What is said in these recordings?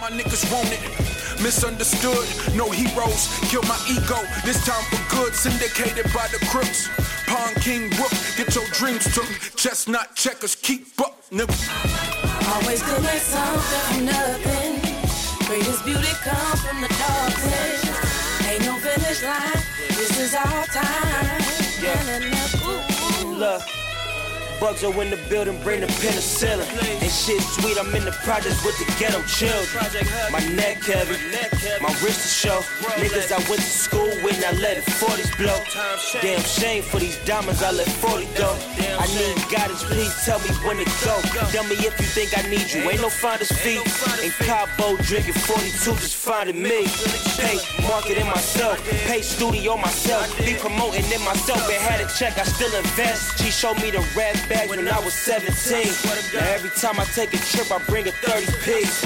My niggas want it. Misunderstood, no heroes. Kill my ego. This time for good. Syndicated by the crooks. Pawn King Rook. Get your dreams took. Chestnut checkers. Keep up, nigga. Always could make something from nothing. Greatest beauty comes from the darkness. Ain't no finish line. This is our time. Ooh, ooh. Look. Bugs are in the building, bring the penicillin. And shit sweet, I'm in the projects with the ghetto children. My neck heavy, my wrist is show. Niggas I went to school with, I let it 40s blow. Damn shame for these diamonds, I let 40 go. I need guidance, please tell me when to go. Tell me if you think I need you, ain't no finder's fee. In Cabo drinking 42, just finding me. Pay marketing myself, pay studio myself, be promoting it myself. And had a check, I still invest. She showed me the red bags when I was 17. Now every time I take a trip, I bring a 30 piece.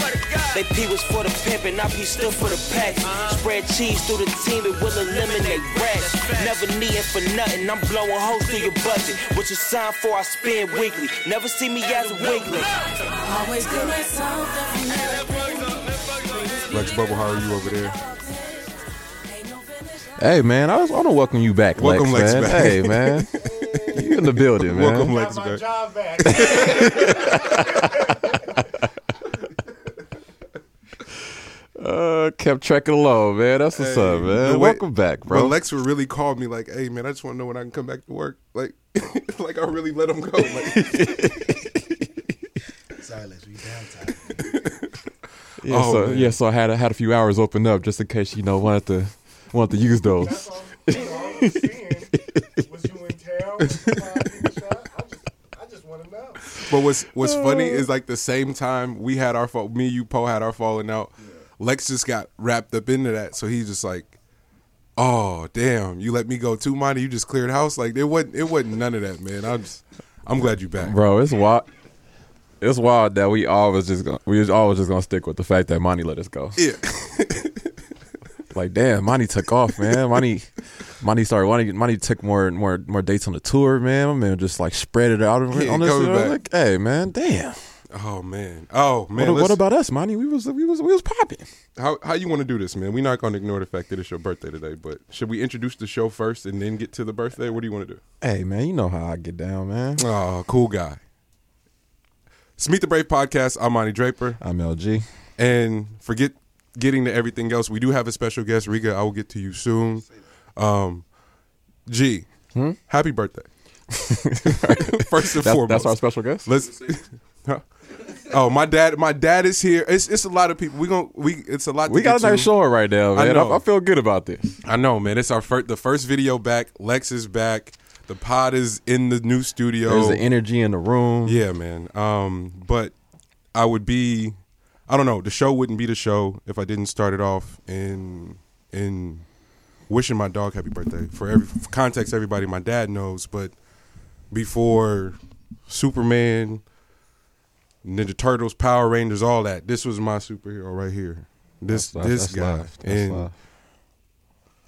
They P was for the pimp and I P stood for the pack. Spread cheese through the team, it will eliminate rats. Never needing for nothing, I'm blowing holes through your budget. Which is signed for, I spend weekly. Never see me as a wiggly. Always could make something from nothing. Lex Bubble, how are you over there? Ain't no finish line. Hey man, I just want to welcome you back, Welcome, Lex, Lex, man. back. Hey man, you in the building, man. Welcome, Lex. Got my job back. Uh, kept trekking along, man. That's what's Hey, up, man. the way- Welcome back, bro. But Lex would really call me like, "Hey man, I just want to know when I can come back to work." Like, like I really let him go. Like, Sorry, Lex, we downtime. yeah, Oh, so man. yeah, so I had had a few hours open up just in case you know wanted to wanted to use That's those. all, that's all but what's what's funny is like the same time we had our fall, me, you, Poe had our falling out. Lex just got wrapped up into that, so he's just like, "Oh damn, you let me go too, Monty. You just cleared house. Like it wasn't it wasn't none of that, man. I'm just, I'm glad you back, Bro, it's wild. It's wild that we always just gonna, we was always just gonna stick with the fact that Monty let us go. Yeah, Like, damn, Monty took off, man. Monty, Monty started. Monty, Monty took more, more, more dates on the tour, man. My man just like spread it out on He ain't this. coming I was back. Like, hey, man, damn. Oh man. Oh man. what, what about us, Monty? We was, we was, we was popping. how how you want to do this, man? We're not going to ignore the fact that it's your birthday today, but should we introduce the show first and then get to the birthday? What do you want to do? Hey, man, you know how I get down, man. Oh, cool guy. It's Meet the Brave podcast. I'm Monty Draper, I'm LG. and forget getting to everything else. We do have a special guest, Riga. I will get to you soon. Um, G, happy birthday. First and That's, foremost, that's our special guest. Let's. Huh? Oh, my dad! My dad is here. It's it's a lot of people. We gon' we. It's a lot. We got a nice show right now, man. I, know. I, feel good about this. I know, man. It's our first, the first video back. Lex is back. The pod is in the new studio. There's the energy in the room. Yeah, man. Um, but I would be, I don't know. The show wouldn't be the show if I didn't start it off in in wishing my dog happy birthday. For every for context, everybody, my dad knows. But before Superman, Ninja Turtles, Power Rangers, all that, this was my superhero right here. This That's- this that's guy. That's and.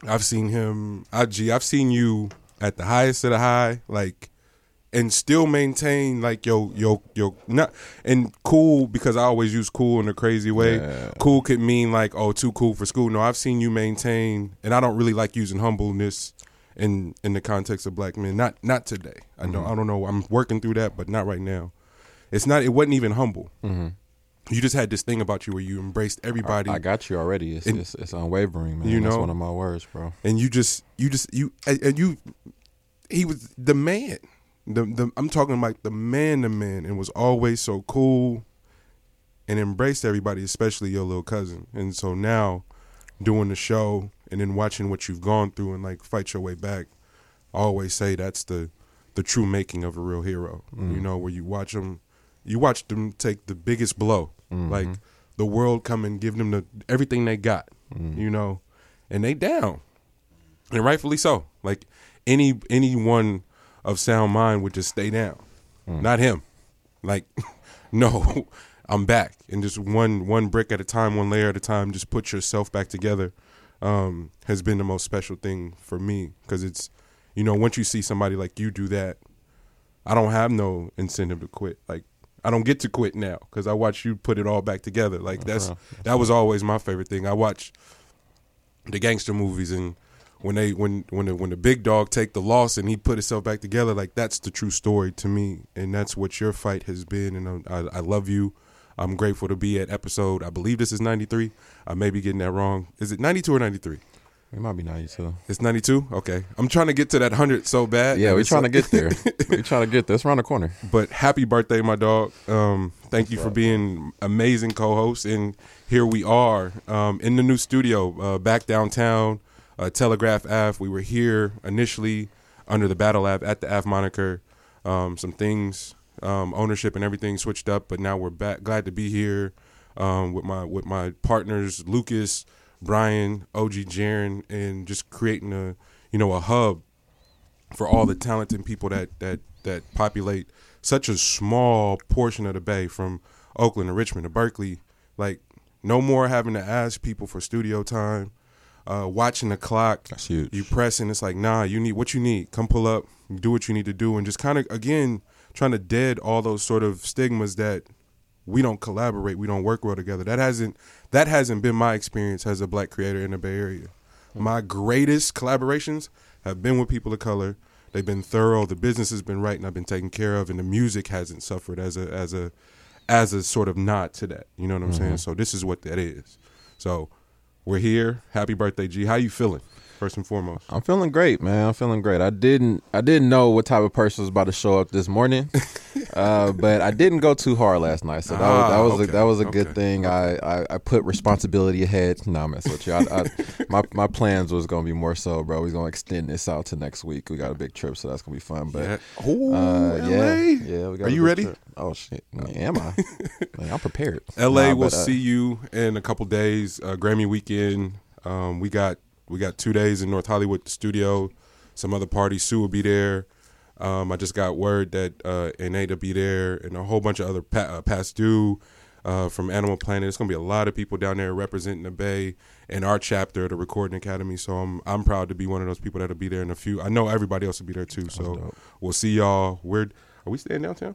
I've seen him. I gee, I've seen you at the highest of the high, like, and still maintain like yo, yo, yo, not and cool because I always use cool in a crazy way. Yeah. Cool could mean like oh, too cool for school. No, I've seen you maintain, and I don't really like using humbleness in in the context of black men. Not not today. I Mm-hmm. know. I don't know. I'm working through that, but not right now. It's not. It wasn't even humble. You just had this thing about you where you embraced everybody. Mm-hmm. I got you already. It's, And- it's, it's unwavering, man. You That's know? one of my words, bro. and you just you just you and you he was the man the, the i'm talking like the man to man and was always so cool and embraced everybody especially your little cousin. And so now doing the show and then watching what you've gone through and like fight your way back i always say that's the the true making of a real hero. Mm. You know where you watch them you watch them take the biggest blow. Mm-hmm. Like the world come and give them the everything they got mm-hmm. you know and they down. And rightfully so. Like any anyone of sound mind would just stay down, not him. Like, no, I'm back, and just one one brick at a time, one layer at a time. Just put yourself back together. Um, has been the most special thing for me because it's, you know, once you see somebody like you do that, I don't have no incentive to quit. Like, I don't get to quit now because I watch you put it all back together. Like that's real. that was always my favorite thing. I watch the gangster movies and when they when when the, when the big dog take the loss and he put himself back together, like that's the true story to me, and that's what your fight has been. And I, I love you. I'm grateful to be at episode. I believe this is 93. I may be getting that wrong. Is it 92 or 93? It might be 92. It's 92. Okay, I'm trying to get to that hundred so bad. Yeah, we're trying to get there. we're trying to get there. It's around the corner. But happy birthday, my dog. Um, thank you for being amazing co-host. And here we are um, in the new studio, uh, back downtown, uh, Telegraph Ave. We were here initially under the Battle Ave at the Ave moniker. Um, some things, um, ownership and everything switched up, but now we're back. Glad to be here um, with my with my partners, Lucas, Brian, OG, Jaron, and just creating a you know a hub for all the talented people that that that populate such a small portion of the bay from Oakland to Richmond to Berkeley like no more having to ask people for studio time uh, watching the clock That's huge. you pressing it's like nah you need what you need. Come pull up do what you need to do and just kind of again trying to dead all those sort of stigmas that we don't collaborate we don't work well together. That hasn't that hasn't been my experience as a black creator in the bay area. My greatest collaborations have been with people of color. They've been thorough the business has been right and i've been taken care of and the music hasn't suffered as a as a as a sort of nod to that. You know what i'm saying? So this is what that is. So we're here. Happy birthday g. How you feeling first and foremost I'm feeling great, man. I'm feeling great. I didn't I didn't know what type of person was about to show up this morning, uh, but I didn't go too hard last night, so that was that Ah, was okay, a, that was a okay, good thing. I, I I put responsibility ahead. No, I'm messing with you. I, I, my my plans was gonna be more so, bro. We're gonna extend this out to next week. We got a big trip, so that's gonna be fun. But yeah. Ooh, uh, LA. yeah, yeah. We got Are you ready? trip. Oh shit, am I? Man, I'm prepared. LA Nah, will but, uh, see you in a couple days. Uh, Grammy weekend. Um, we got we got two days in North Hollywood the studio. Some other parties. Sue will be there. Um, I just got word that uh, will be there, and a whole bunch of other pa- uh, past due uh, from Animal Planet. It's gonna be a lot of people down there representing the Bay and our chapter, the Recording Academy. So I'm I'm proud to be one of those people that'll be there in a few. I know everybody else will be there too. So we'll see y'all. Where are we staying downtown?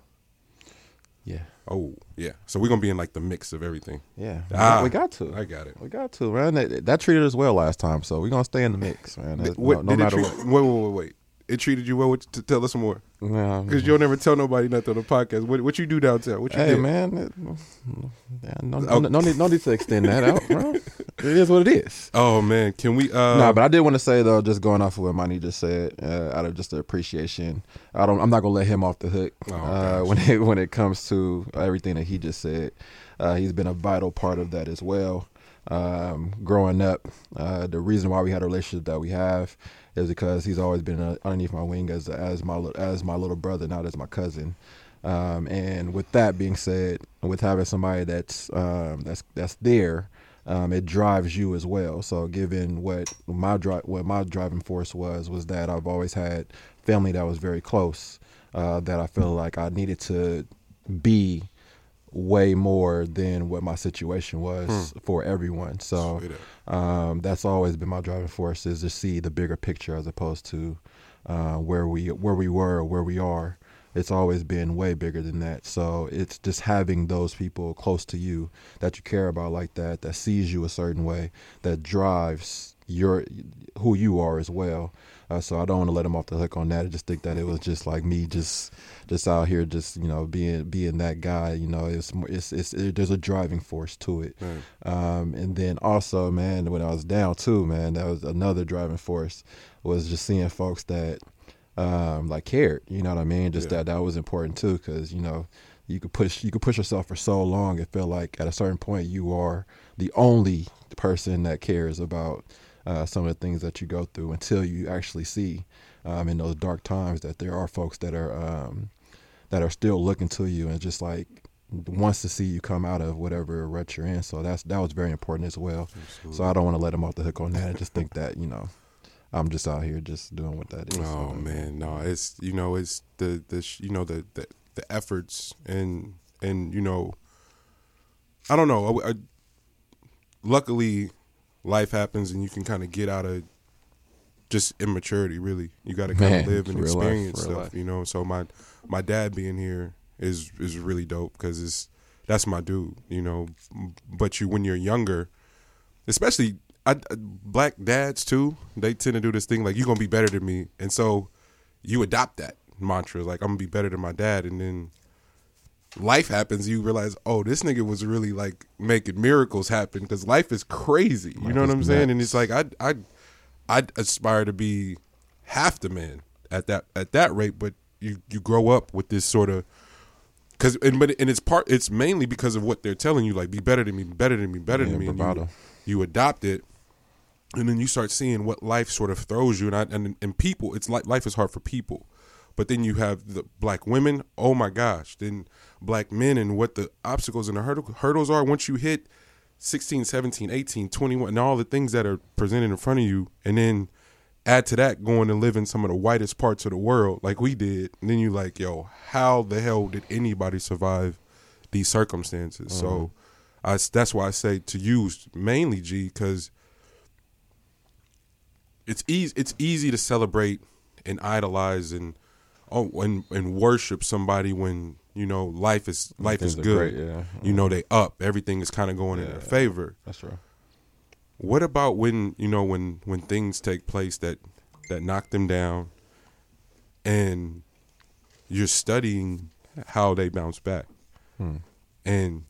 Yeah, Oh yeah. So we're gonna be in like the mix of everything. yeah. Ah, we got to. I got it. We got to, man. That, that treated us well last time, so we're gonna stay in the mix, man. That's- What, no, no matter treat, what. wait, wait, wait, wait. It treated you well. What, to tell us more, Nah, because you'll never tell nobody nothing on the podcast. What, what you do downtown? What you hey, did? man. It, yeah, no, no, no, need, no need to extend that out, bro. It is what it is. Oh man, can we? Uh, nah, but I did want to say though, just going off of what Monty just said, uh, out of just the appreciation, I don't. I'm not gonna let him off the hook Oh, uh, when it when it comes to everything that he just said. Uh, he's been a vital part of that as well. Um, growing up, uh, the reason why we had a relationship that we have is because he's always been uh, underneath my wing as as my as my little brother, not as my cousin. Um, and with that being said, with having somebody that's um, that's that's there, um, it drives you as well. So, given what my drive, what my driving force was, was that I've always had family that was very close. Uh, that I feel like I needed to be way more than what my situation was for everyone. So um, that's always been my driving force is to see the bigger picture as opposed to uh, where we where we were or where we are. It's always been way bigger than that. So it's just having those people close to you that you care about like that, that sees you a certain way, that drives your who you are as well. Uh, so I don't want to let him off the hook on that. I just think that it was just like me, just just out here, just you know, being being that guy. You know, it's more- it's it's it, there's a driving force to it. Um, and then also, man, when I was down too, man, that was another driving force was just seeing folks that um, like cared. You know what I mean? Just Yeah. that that was important too, because you know you could push you could push yourself for so long. It felt like at a certain point you are the only person that cares about uh, some of the things that you go through until you actually see um, in those dark times that there are folks that are um, that are still looking to you and just like wants to see you come out of whatever rut you're in. So that's that was very important as well. So I don't want to let them off the hook on that. I just think that you know I'm just out here just doing what that is. Oh So, man, no, it's you know it's the the you know the the, the efforts and and you know I don't know. I, I- luckily, life happens and you can kind of get out of just immaturity. Really, you got to kind of live and real life, experience stuff. life. You know, so my my dad being here is is really dope because it's that's my dude, you know. But you when you're younger, especially I, black dads too, they tend to do this thing like you're gonna be better than me, and so you adopt that mantra like I'm gonna be better than my dad, and then life happens, you realize, oh, this nigga was really like making miracles happen because life is crazy. You know what I'm saying? And it's like I I I aspire to be half the man at that at that rate, but you you grow up with this sort of because and but and it's part it's mainly because of what they're telling you like be better than me, better than me, better Yeah, than me. And you, you adopt it, and then you start seeing what life sort of throws you. And I, and and people, it's like life is hard for people, but then you have the black women. Oh my gosh! Then black men and what the obstacles and the hurdle, hurdles are once you hit 16, 17, 18, 21, and all the things that are presented in front of you, and then add to that going and live in some of the whitest parts of the world like we did, and then you like, yo, how the hell did anybody survive these circumstances? So, mm-hmm. I, that's why I say to use mainly G because it's easy. It's easy to celebrate and idolize and oh and and worship somebody when you know life is life is Things are good. great, yeah. Uh-huh. You know they up. Everything is kind of going in their favor. That's true. What about when you know when when things take place that that knock them down, and you're studying how they bounce back, hmm. and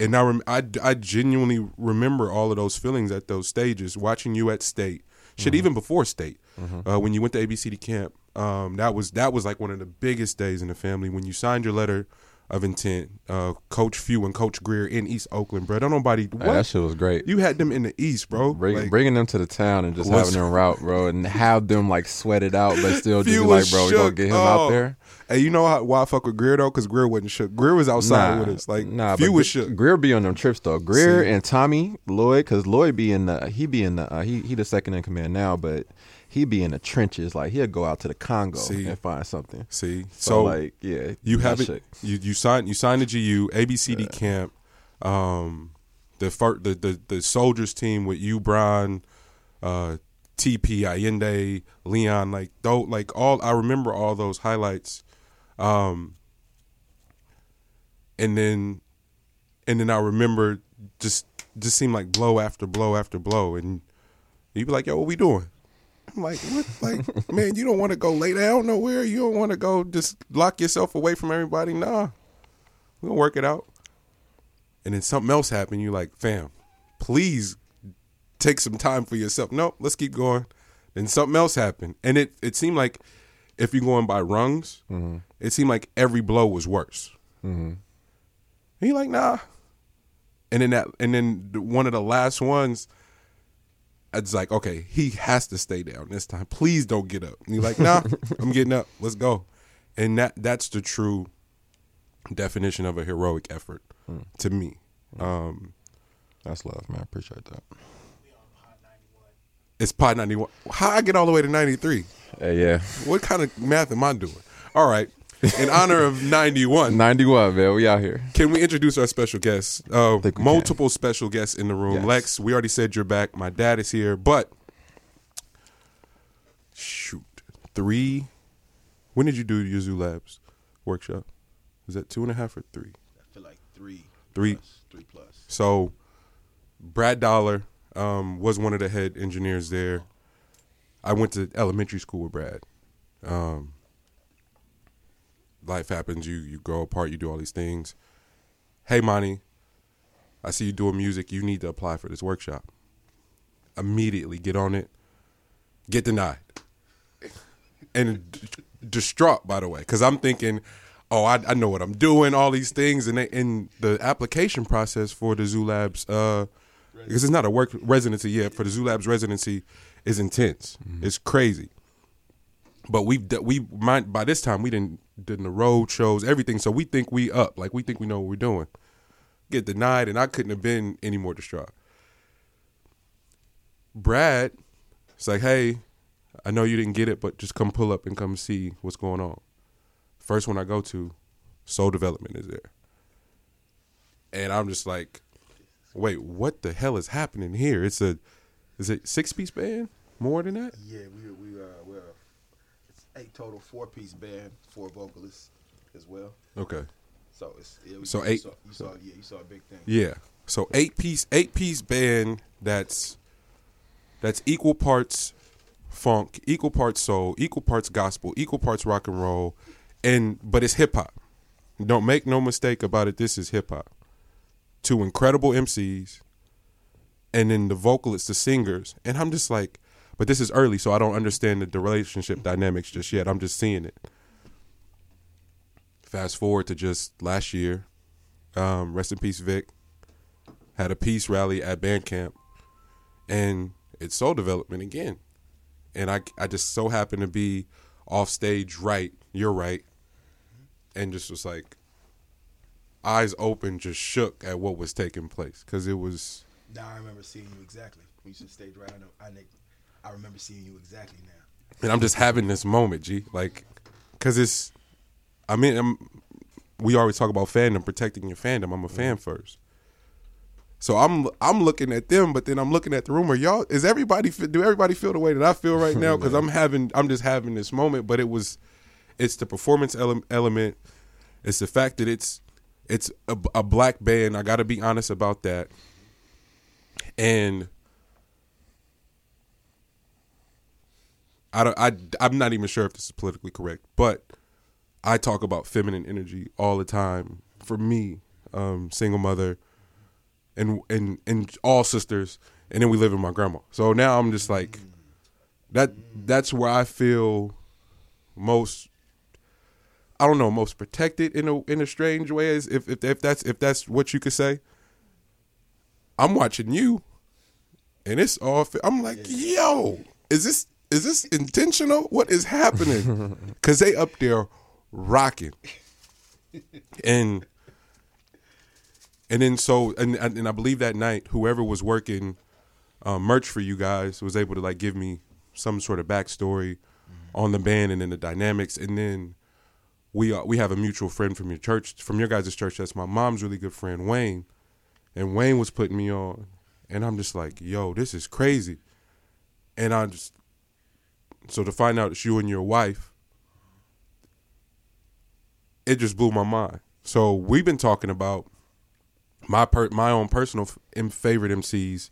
and I, rem- I I genuinely remember all of those feelings at those stages. Watching you at state, shit, mm-hmm. even before state, mm-hmm. uh, when you went to ABCD camp, um, that was that was like one of the biggest days in the family when you signed your letter of intent. Uh, Coach Few and Coach Greer in East Oakland, bro. Don't nobody what that shit was great. you had them in the East, bro. Bring, Like, bringing them to the town and just having them route, bro, and have them like sweat it out, but still just be like, bro, we gonna get him Oh. out there. Hey, you know how, why I fuck with Greer though? Because Greer wasn't shook. Greer was outside with us. Like nah, Few but was shook. Greer be on them trips though. Greer See. and Tommy Lloyd, because Lloyd be in the he be in the uh, he he the second in command now, but he be in the trenches. Like he'll go out to the Congo See. and find something. See, So, so, like, yeah, you haven't shit. you you signed you signed the GU ABCD camp, um, the fir- the the the soldiers team with you, Brian, uh, TP Allende, Leon, like though like all I remember all those highlights, um, and then and then I remember just just seemed like blow after blow after blow, and you'd be like, "Yo, what we doing?" I'm like, "What? Like, man, you don't want to go lay down nowhere. You don't want to go just lock yourself away from everybody. Nah, we gonna work it out." And then something else happened. You like, fam, please take some time for yourself. No, let's keep going. Then something else happened, and it it seemed like if you're going by rungs, mm-hmm. it seemed like every blow was worse. Mm-hmm. And you like, nah. And then that, and then one of the last ones, it's like, okay, he has to stay down this time. Please don't get up. And you're like, nah, I'm getting up. Let's go. And that that's the true definition of a heroic effort to me. Um, That's love, man. I appreciate that. it's pod 91. How I get all the way to 93? Hey, yeah, What kind of math am I doing? All right. In honor of 91, ninety one, man. We out here. Can we introduce our special guests? Uh, think we multiple special guests in the room. Yes. Lex, we already said you're back. My dad is here, but shoot, three. When did you do your Zoo Labs workshop? Is that two and a half or three? I feel like three. Three. Plus, three plus. So, Brad Dollar um, was one of the head engineers there. I went to elementary school with Brad. Um, life happens. You you grow apart. You do all these things. Hey, Monty, I see you doing music. You need to apply for this workshop. Immediately get on it. Get denied. And d- distraught, by the way, because I'm thinking, oh, I, I know what I'm doing, all these things, and they, and the application process for the Zoo Labs, uh, because it's not a work residency yet. For the Zoo Labs residency, is intense. It's crazy. But we've we by this time we didn't did the road shows everything, so we think we up, like we think we know what we're doing. Get denied, and I couldn't have been any more distraught. Brad, it's like, hey, I know you didn't get it, but just come pull up and come see what's going on. First one I go to, Soul Development is there. And I'm just like, wait, what the hell is happening here? It's a is it six piece band? More than that? Yeah, we we uh eight total four piece band, four vocalists. as well. Okay. So it's it, So you eight- Saw, you saw yeah, you saw a big thing. Yeah. So eight piece eight piece band that's that's equal parts funk, equal parts soul, equal parts gospel, equal parts rock and roll, and but it's hip hop. Don't make no mistake about it. This is hip hop. Two incredible MCs, and then the vocalists, the singers, and I'm just like, but this is early, so I don't understand the, relationship dynamics just yet. I'm just seeing it. Fast forward to just last year, um, rest in peace, Vic. Had a peace rally at Bandcamp, and it's soul development again. And I, I just so happened to be off stage right. You're right, and just was like, eyes open, just shook at what was taking place because it was. Now I remember seeing you exactly. You said stage right. I know. I. I remember seeing you exactly now. and I'm just having this moment, G, like, cause it's, I mean, I'm, we always talk about fandom, protecting your fandom. I'm a fan mm-hmm. first, so I'm I'm looking at them, but then I'm looking at the room. Are y'all? Is everybody? Do everybody feel the way that I feel right now? Because I'm having, I'm just having this moment. But it was, it's the performance ele- element. It's the fact that it's, it's a, a black band. I got to be honest about that. And I don't, I I'm not even sure if this is politically correct, but I talk about feminine energy all the time. For me, um, single mother, and and and all sisters, and then we live with my grandma. So now I'm just like that. That's where I feel most. I don't know, most protected in a in a strange way. Is if if if that's if that's what you could say. I'm watching you, and it's all. I'm like, yo, is this is this intentional? What is happening? Because they up there rocking, and and then so and and I believe that night, whoever was working um, merch for you guys was able to like give me some sort of backstory on the band and then the dynamics, and then we uh, we have a mutual friend from your church, from your guys' church. That's my mom's really good friend, Wayne, and Wayne was putting me on, and I'm just like, yo, this is crazy, and I just so to find out it's you and your wife, it just blew my mind. So we've been talking about my per- my own personal f- favorite MCs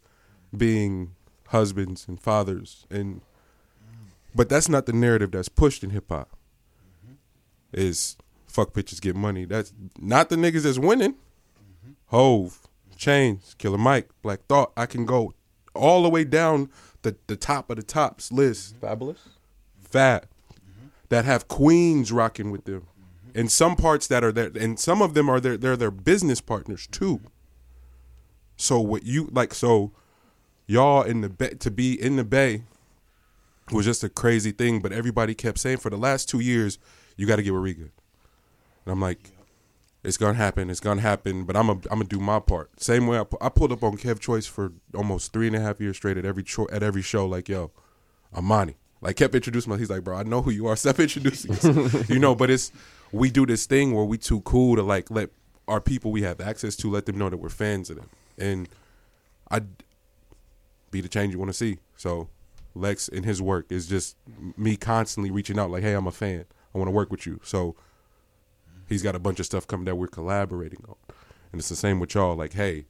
being husbands and fathers and but that's not the narrative that's pushed in hip hop. Is fuck bitches get money. That's not the niggas that's winning. Hov, Chains, Killer Mike, Black Thought. I can go all the way down the, the top of the tops list. Fabolous. Fat that have queens rocking with them, and some parts that are there, and some of them are their they're their business partners too. So what you like? So y'all in the bay to be in the bay was just a crazy thing. But everybody kept saying for the last two years, you got to get with Riga, and I'm like, it's gonna happen. It's gonna happen. But I'm a, I'm gonna do my part. Same way I, pu- I pulled up on Kev Choice for almost three and a half years straight at every cho- at every show. Like yo, Amani. Like kept introducing myself. He's like, bro, I know who you are. Stop introducing us. you know, but it's we do this thing where we too cool to like let our people we have access to let them know that we're fans of them. And I be the change you want to see. So Lex in his work is just me constantly reaching out like, hey, I'm a fan. I want to work with you. So he's got a bunch of stuff coming that we're collaborating on. And it's the same with y'all. Like, hey,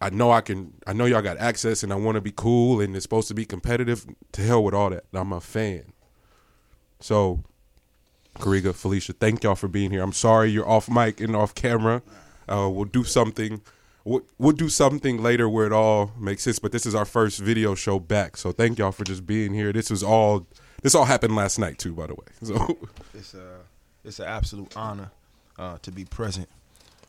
I know I can. I know y'all got access, and I want to be cool, and it's supposed to be competitive. To hell with all that. I'm a fan. So, Kariga, Felicia, thank y'all for being here. I'm sorry you're off mic and off camera. Uh, we'll do something. We'll, we'll do something later where it all makes sense. But this is our first video show back, so thank y'all for just being here. This was all. This all happened last night too, by the way. So, It's a it's an absolute honor uh, to be present,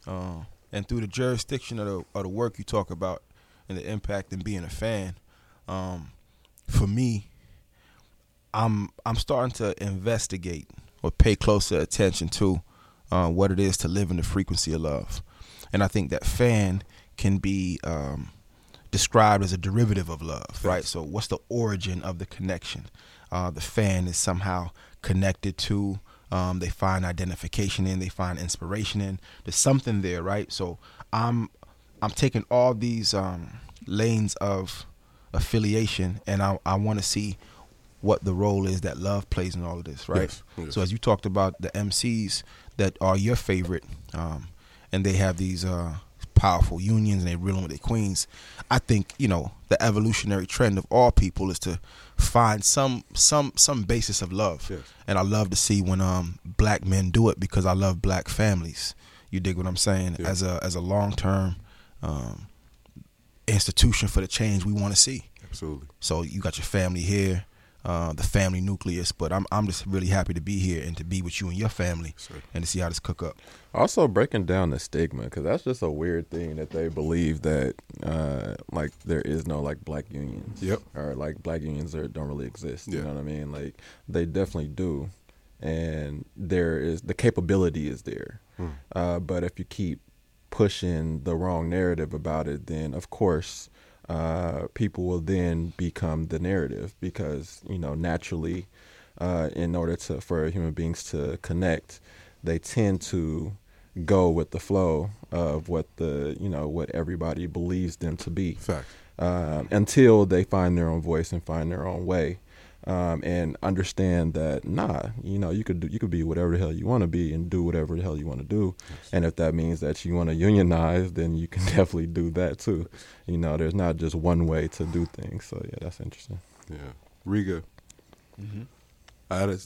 uh, and through the jurisdiction of the of the work you talk about and the impact and being a fan. Um, for me, I'm I'm starting to investigate or pay closer attention to uh, what it is to live in the frequency of love, and I think that fan can be um, described as a derivative of love, right? So, what's the origin of the connection? Uh, the fan is somehow connected to. Um, they find identification in. They find inspiration in. There's something there, right? So, I'm I'm taking all these um, lanes of affiliation, and I I want to see what the role is that love plays in all of this, right? Yes, yes. So as you talked about the MCs that are your favorite, um, and they have these uh, powerful unions and they're reeling with their queens. I think you know the evolutionary trend of all people is to find some some some basis of love, Yes. and I love to see when um black men do it because I love black families. You dig what I'm saying? Yeah. As a as a long term um, institution for the change we want to see. Absolutely. So you got your family here, uh, the family nucleus. But I'm I'm just really happy to be here and to be with you and your family Sir. and to see how this cook up. Also breaking down the stigma because that's just a weird thing that they believe that uh, like there is no like black unions. Yep. Or like black unions are, don't really exist. You know what I mean? Like they definitely do, and there is the capability is there. Hmm. Uh, but if you keep pushing the wrong narrative about it, then of course uh, people will then become the narrative because you know naturally, uh, in order to for human beings to connect, they tend to go with the flow of what the you know what everybody believes them to be Fact. um, until they find their own voice and find their own way, um, and understand that nah, you know, you could do, you could be whatever the hell you want to be and do whatever the hell you want to do, and if that means that you want to unionize, then you can definitely do that too. You know, there's not just one way to do things. So yeah, that's interesting. Yeah. Riga. I had a,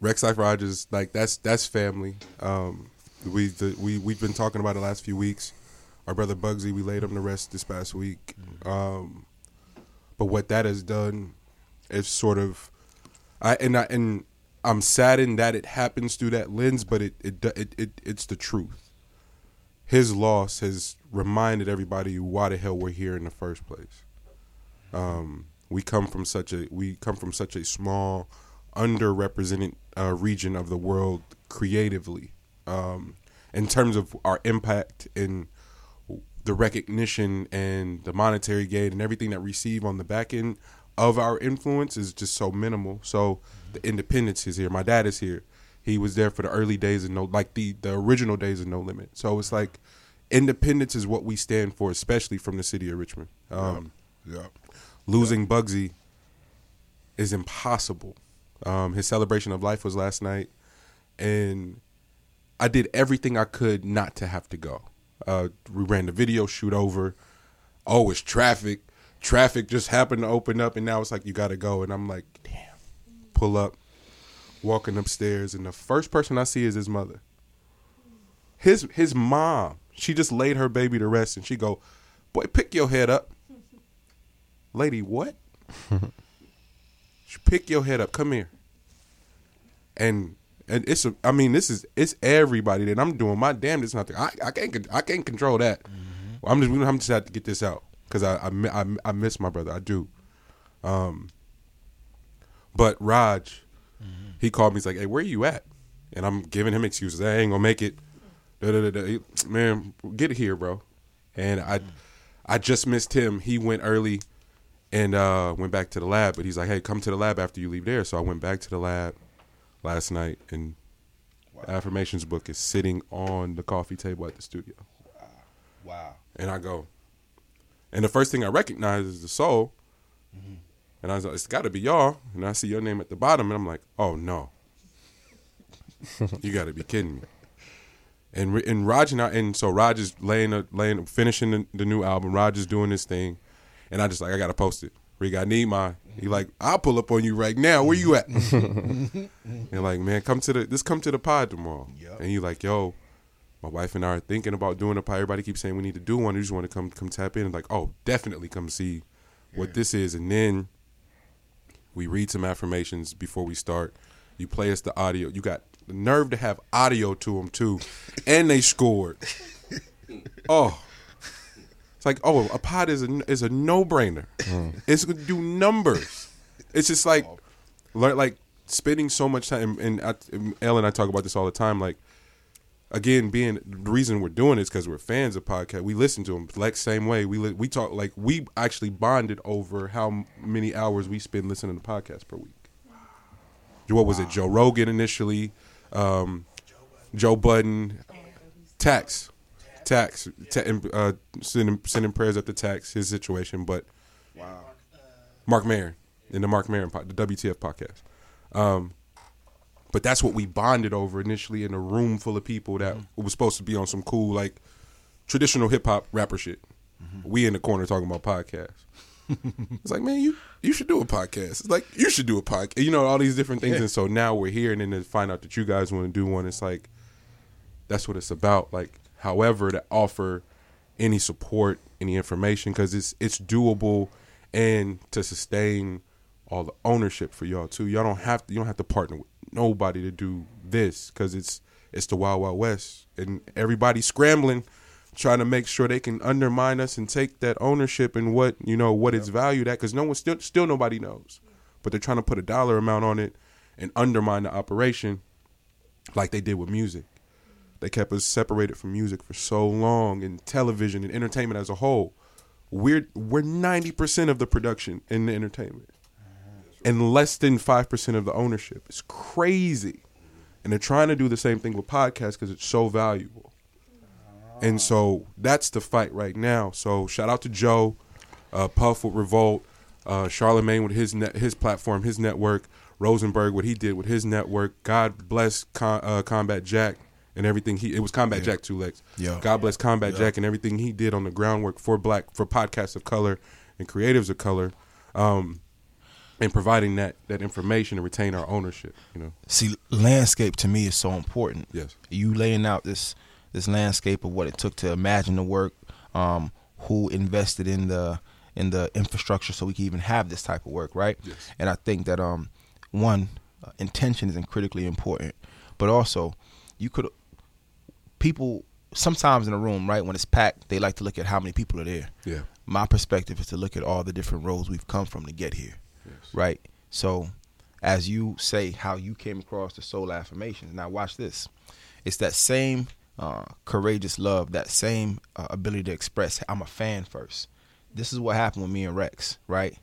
Rex Life Rogers, like that's that's family. Um, we the, we we've been talking about it the last few weeks. Our brother Bugsy, we laid him to rest this past week. Um, but what that has done is sort of, I and I and I'm saddened that it happens through that lens, but it it it, it it's the truth. His loss has reminded everybody why the hell we're here in the first place. Um, we come from such a we come from such a small, underrepresented uh, region of the world creatively, um, in terms of our impact and the recognition and the monetary gain and everything that we receive on the back end of our influence is just so minimal. So the independence is here. My dad is here. He was there for the early days of no like the the original days of no limit. So it's like independence is what we stand for, especially from the city of Richmond. Um, Yeah. losing Bugsy is impossible. Um, his celebration of life was last night, and I did everything I could not to have to go. Uh, we ran the video shoot over. Oh, it's traffic. Traffic just happened to open up, and now it's like you got to go. And I'm like, damn. Pull up, walking upstairs, and the first person I see is his mother. His his mom. She just laid her baby to rest, and she go, "Boy, pick your head up." lady, what? She pick your head up. Come here. And and it's a, I mean this is it's everybody that I'm doing my damnedest not to, I I can't I can't control that. Mm-hmm. I'm just I'm just have to get this out because I, I I I miss my brother I do. Um. But Raj, he called me. He's like, "Hey, where are you at?" And I'm giving him excuses. I ain't gonna make it. Da, da, da. He- Man, get here, bro. And I, I just missed him. He went early, and uh, went back to the lab. But he's like, "Hey, come to the lab after you leave there." So I went back to the lab last night, and the affirmations book is sitting on the coffee table at the studio. Wow. Wow. And I go, and the first thing I recognize is the soul. Mm-hmm. And I was like, it's got to be y'all. And I see your name at the bottom, and I'm like, oh no, you got to be kidding me. And and Raj and I, and so Raj is laying a, laying finishing the, the new album. Raj is doing this thing, and I just like I gotta post it. Rig, I need my. He mm-hmm. like I'll pull up on you right now. Where you at? and like man, come to the this come to the pod tomorrow. Yup. And you like yo, my wife and I are thinking about doing a pod. Everybody keeps saying we need to do one. You just want to come come tap in and like oh definitely come see what this is. And then we read some affirmations before we start. You play us the audio. You got the nerve to have audio to them too, and they scored. Oh, it's like oh, a pod is a is a no brainer. Mm. It's gonna do numbers. It's just like learn like spending so much time. And I, Elle and I talk about this all the time. Like again, being the reason we're doing this because we're fans of podcast. We listen to them like same way. We li- we talk like we actually bonded over how many hours we spend listening to podcasts per week. What was it? Joe Rogan initially, um, Joe Budden, Tax, Tax, ta- uh, sending sending prayers up to Tax his situation, but Wow. Marc Maron. in the Marc Maron pod, the WTF podcast. Um, but that's what we bonded over initially in a room full of people that mm-hmm. was supposed to be on some cool like traditional hip hop rapper shit. Mm-hmm. We in the corner talking about podcasts. it's like, man, you you should do a podcast. It's like you should do a podcast. You know, all these different things. And so now we're here, and then to find out that you guys want to do one, it's like that's what it's about. Like, however, to offer any support, any information, because it's it's doable, and to sustain all the ownership for y'all too. Y'all don't have to. You don't have to partner with nobody to do this because it's it's the wild wild west, and everybody's scrambling, trying to make sure they can undermine us and take that ownership and what you know what it's valued at. Because no one still still nobody knows, but they're trying to put a dollar amount on it and undermine the operation, like they did with music. They kept us separated from music for so long, and television and entertainment as a whole. We're we're ninety percent of the production in the entertainment, and less than five percent of the ownership. It's crazy, and they're trying to do the same thing with podcasts because it's so valuable. And so that's the fight right now. So shout out to Joe, uh, Puff with Revolt, uh, Charlemagne with his net, his platform, his network, Rosenberg what he did with his network. God bless Com- uh, Combat Jack and everything he. It was Combat Jack two legs. Yeah. God bless Combat Jack and everything he did on the groundwork for black for podcasts of color and creatives of color, um, and providing that that information to retain our ownership. You know. See, landscape to me is so important. Yes. You laying out this this landscape of what it took to imagine the work, um, who invested in the in the infrastructure so we can even have this type of work, right? Yes. And I think that um, one uh, intention is critically important, but also you could people sometimes in a room, right, when it's packed, they like to look at how many people are there. Yeah. My perspective is to look at all the different roads we've come from to get here, right? So, as you say, how you came across the soul affirmations. Now, watch this. It's that same uh, courageous love, that same uh, ability to express. I'm a fan first. This is what happened with me and Rex, right?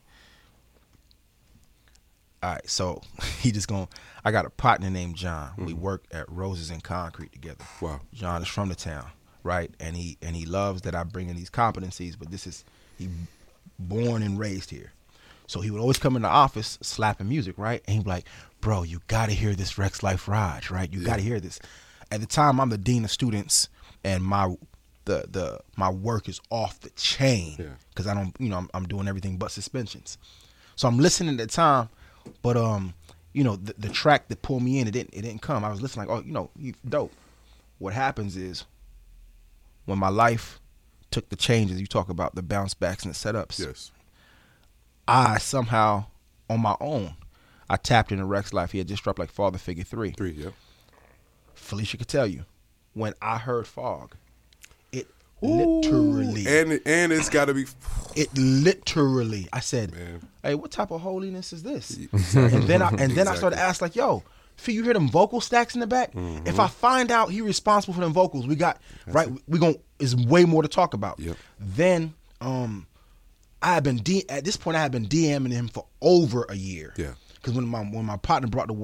All right, so he just going. I got a partner named John. We work at Roses and Concrete together. Wow. John is from the town, right? And he and he loves that I bring in these competencies, but this is he born and raised here. So he would always come in the office slapping music, right? And he'd be like, "Bro, you got to hear this Rexx Life Raj, right? You got to hear this." At the time, I'm the dean of students, and my the the my work is off the chain Yeah. because I don't, you know, I'm, I'm doing everything but suspensions. So I'm listening at the time, but um, you know, the, the track that pulled me in, it didn't it didn't come. I was listening like, oh, you know, you dope. What happens is when my life took the changes, you talk about the bounce backs and the setups. Yes. I somehow on my own, I tapped into Rexx life. He had just dropped like Father Figure Three. Three. Yeah. Felicia could tell you when I heard Fog, it Ooh, literally And and it's got to be. it literally i said Man. hey what type of holiness is this and then i and then i started asking like yo Fee, you hear them vocal stacks in the back Mm-hmm. if i find out he responsible for them vocals we got right we gon' is way more to talk about Yep. then um i had been D- at this point i had been dming him for over a year Yeah. because when my when my partner brought the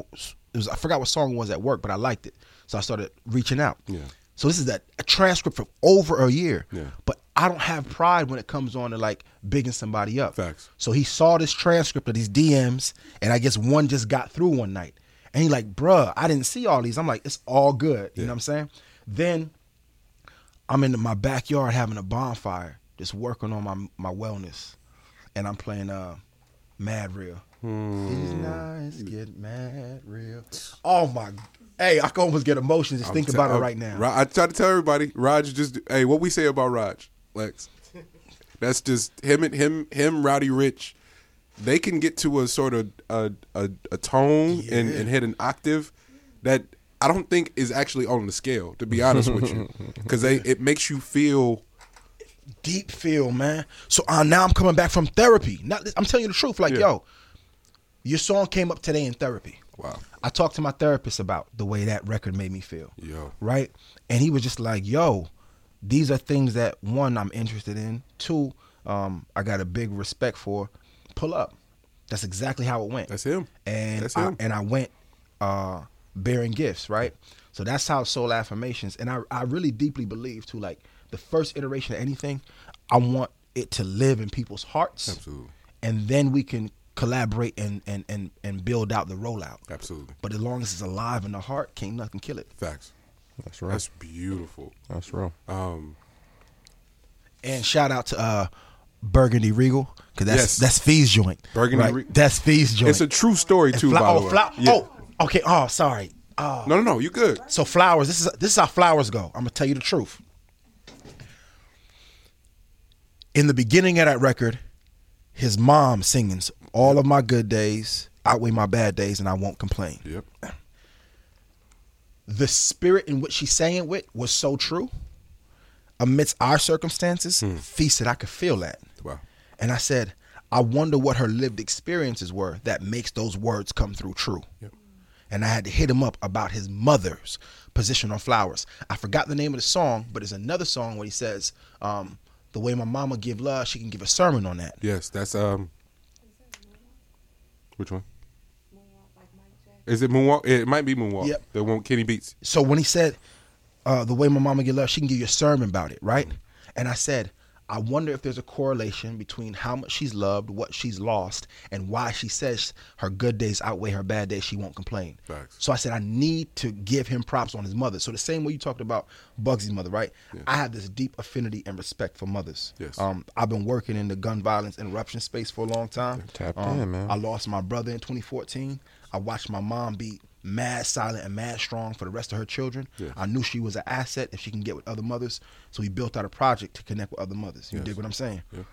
it was i forgot what song it was at work but i liked it so i started reaching out Yeah. so this is that a transcript for over a year Yeah. but I don't have pride when it comes on to like bigging somebody up. Facts. So he saw this transcript of these DMs, and I guess one just got through one night. And he like, bruh, I didn't see all these. I'm like, it's all good. You know what I'm saying? Then I'm in my backyard having a bonfire, just working on my my wellness. And I'm playing uh Mad Real. These nice, get mad real. Oh my Hey, I can almost get emotions just I'm think te- about it I'm- right now. I try to tell everybody, Raj just hey, what we say about Raj, Lex. That's just him and him, him, Rowdy Rich. They can get to a sort of a a, a tone and, and hit an octave that I don't think is actually on the scale. To be honest with you, because they it makes you feel deep feel, man. So uh, now I'm coming back from therapy. Not, I'm telling you the truth. Like, Yeah. yo, your song came up today in therapy. wow. I talked to my therapist about the way that record made me feel. Yo. Right? And he was just like, yo, these are things that one, I'm interested in. Two, um, I got a big respect for. Pull up. That's exactly how it went. That's him. And That's I, and I went uh bearing gifts, right? So that's how soul affirmations and I, I really deeply believe too, like the first iteration of anything, I want it to live in people's hearts. Absolutely. And then we can collaborate and and and and build out the rollout. Absolutely. But as long as it's alive in the heart, can't nothing kill it. Facts. That's right. That's beautiful. That's real. Um, And shout out to uh, Burgundy Regal because that's Yes. that's Fee's joint. Burgundy right? Re- That's Fee's joint. it's a true story And too. Fla- by oh, the way. Fla- Yeah. oh, okay. Oh, sorry. Oh, No, no, no. You good? So flowers. This is this is how flowers go. I'm gonna tell you the truth. In the beginning of that record, his mom singing "All of my good days outweigh my bad days, and I won't complain." Yep. The spirit in which she sang it with was so true. Amidst our circumstances, Fee said I could feel that. Wow. And I said, I wonder what her lived experiences were that makes those words come through true. Yep. And I had to hit him up about his mother's position on flowers. I forgot the name of the song, but it's another song where he says, um, "The way my mama give love, she can give a sermon on that." Yes, that's um. Which one? Is it Moonwalk? It might be Moonwalk. Yep. The one Kenny Beats. So when he said, uh, "The way my mama give love, she can give you a sermon about it," right? And I said, I wonder if there's a correlation between how much she's loved, what she's lost, and why she says her good days outweigh her bad days. She won't complain. Facts. So I said I need to give him props on his mother. So the same way you talked about Bugsy's mother, right? I have this deep affinity and respect for mothers. Yes. Um, I've been working in the gun violence interruption space for a long time. Tapped Um, in, man. I lost my brother in 2014. I watched my mom be mad silent and mad strong for the rest of her children. I knew she was an asset if she can get with other mothers. So we built out a project to connect with other mothers. You Yes. dig what I'm saying? Yeah.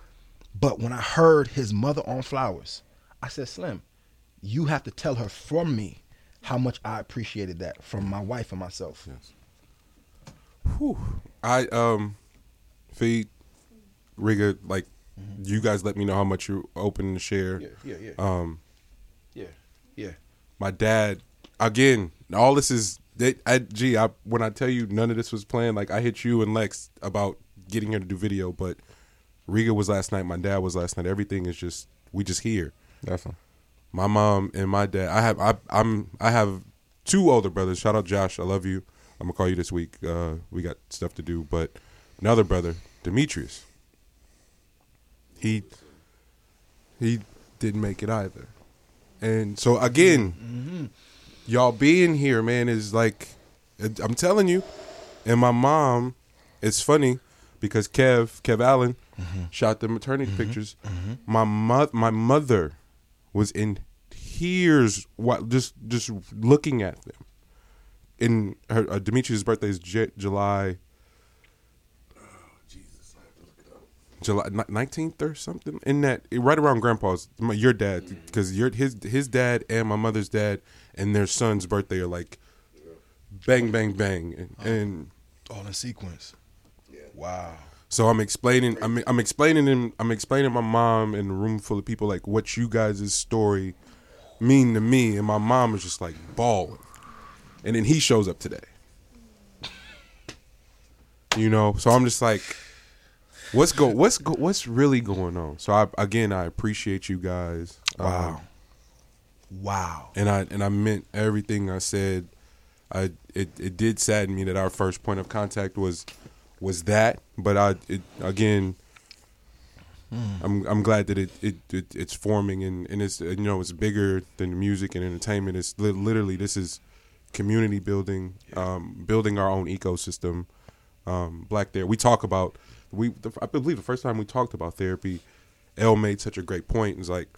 But when I heard his mother on flowers, I said, Slim, you have to tell her from me how much I appreciated that from my wife and myself. Yes. Whew. I um, feed Riga like you guys let me know how much you're open to share. Mm-hmm. yeah, yeah. Um, yeah, yeah. my dad again. All this is that. I, gee, I, when I tell you none of this was planned, like I hit you and Lex about getting here to do video, but Riga was last night. My dad was last night. Everything is just we just here. Definitely. my mom and my dad. I have I I'm I have two older brothers. Shout out Josh. I love you. I'm gonna call you this week. Uh, we got stuff to do, but another brother, Demetrius. He he didn't make it either, and so again, y'all being here, man, is like I'm telling you. And my mom, it's funny because Kev Kev Allen shot the maternity pictures. My mo- my mother was in tears what just just looking at them. In her uh, Demetrius' birthday is J- July. July nineteenth or something in that right around Grandpa's my, your dad because your his his dad and my mother's dad and their son's birthday are like bang bang bang and, and All in sequence. Yeah. Wow. so I'm explaining I'm I'm explaining him I'm explaining my mom in a room full of people like what you guys' story mean to me and my mom is just like bawling. And then he shows up today. You know, so I'm just like what's go what's go, what's really going on? So I again I appreciate you guys. Wow. Um, wow. and I and I meant everything I said. I it, it did sadden me that our first point of contact was was that, but I it again. I'm I'm glad that it, it, it it's forming and, and it's you know it's bigger than music and entertainment. It's li- literally this is community building, um, building our own ecosystem. Um, Black there, we talk about we. The, I believe the first time we talked about therapy, L made such a great point. It's like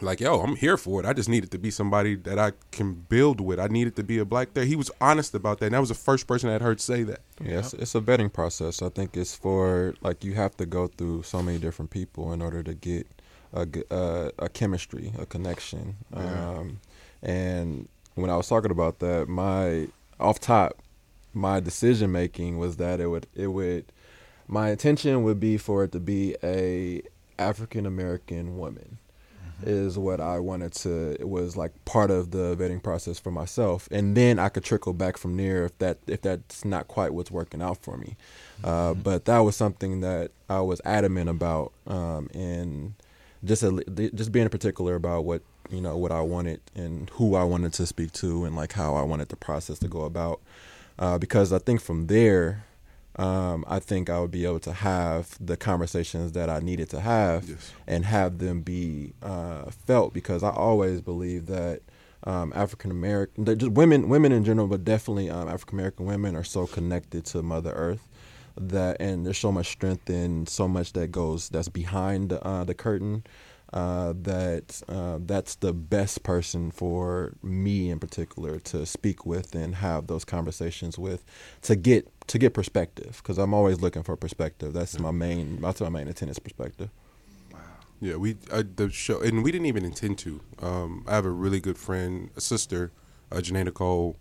like yo i'm here for it. I just needed to be somebody that i can build with. I needed to be a black there he was honest about that and that was the first person i'd heard say that. Yeah, it's, it's a vetting process. I think it's for like you have to go through so many different people in order to get a uh, a chemistry, a connection. Um, and when I was talking about that, my off top, my decision making was that it would it would my intention would be for it to be a African American woman is what I wanted to it was like part of the vetting process for myself. And then I could trickle back from there if that if that's not quite what's working out for me. Uh, but that was something that I was adamant about um, and just a, just being particular about what you know what I wanted and who I wanted to speak to and like how I wanted the process to go about. Uh, because I think from there um, I think I would be able to have the conversations that I needed to have Yes. and have them be uh, felt because I always believe that um, African American, just women, women in general, but definitely um, African American women are so connected to Mother Earth that, and there's so much strength and so much that goes that's behind uh, the curtain. Uh, that uh, that's the best person for me in particular to speak with and have those conversations with to get to get perspective because I'm always looking for perspective. That's my main that's my main is perspective. Wow. Yeah, we uh, the show, and we didn't even intend to. Um, I have a really good friend, a sister, uh, Janae Nicole.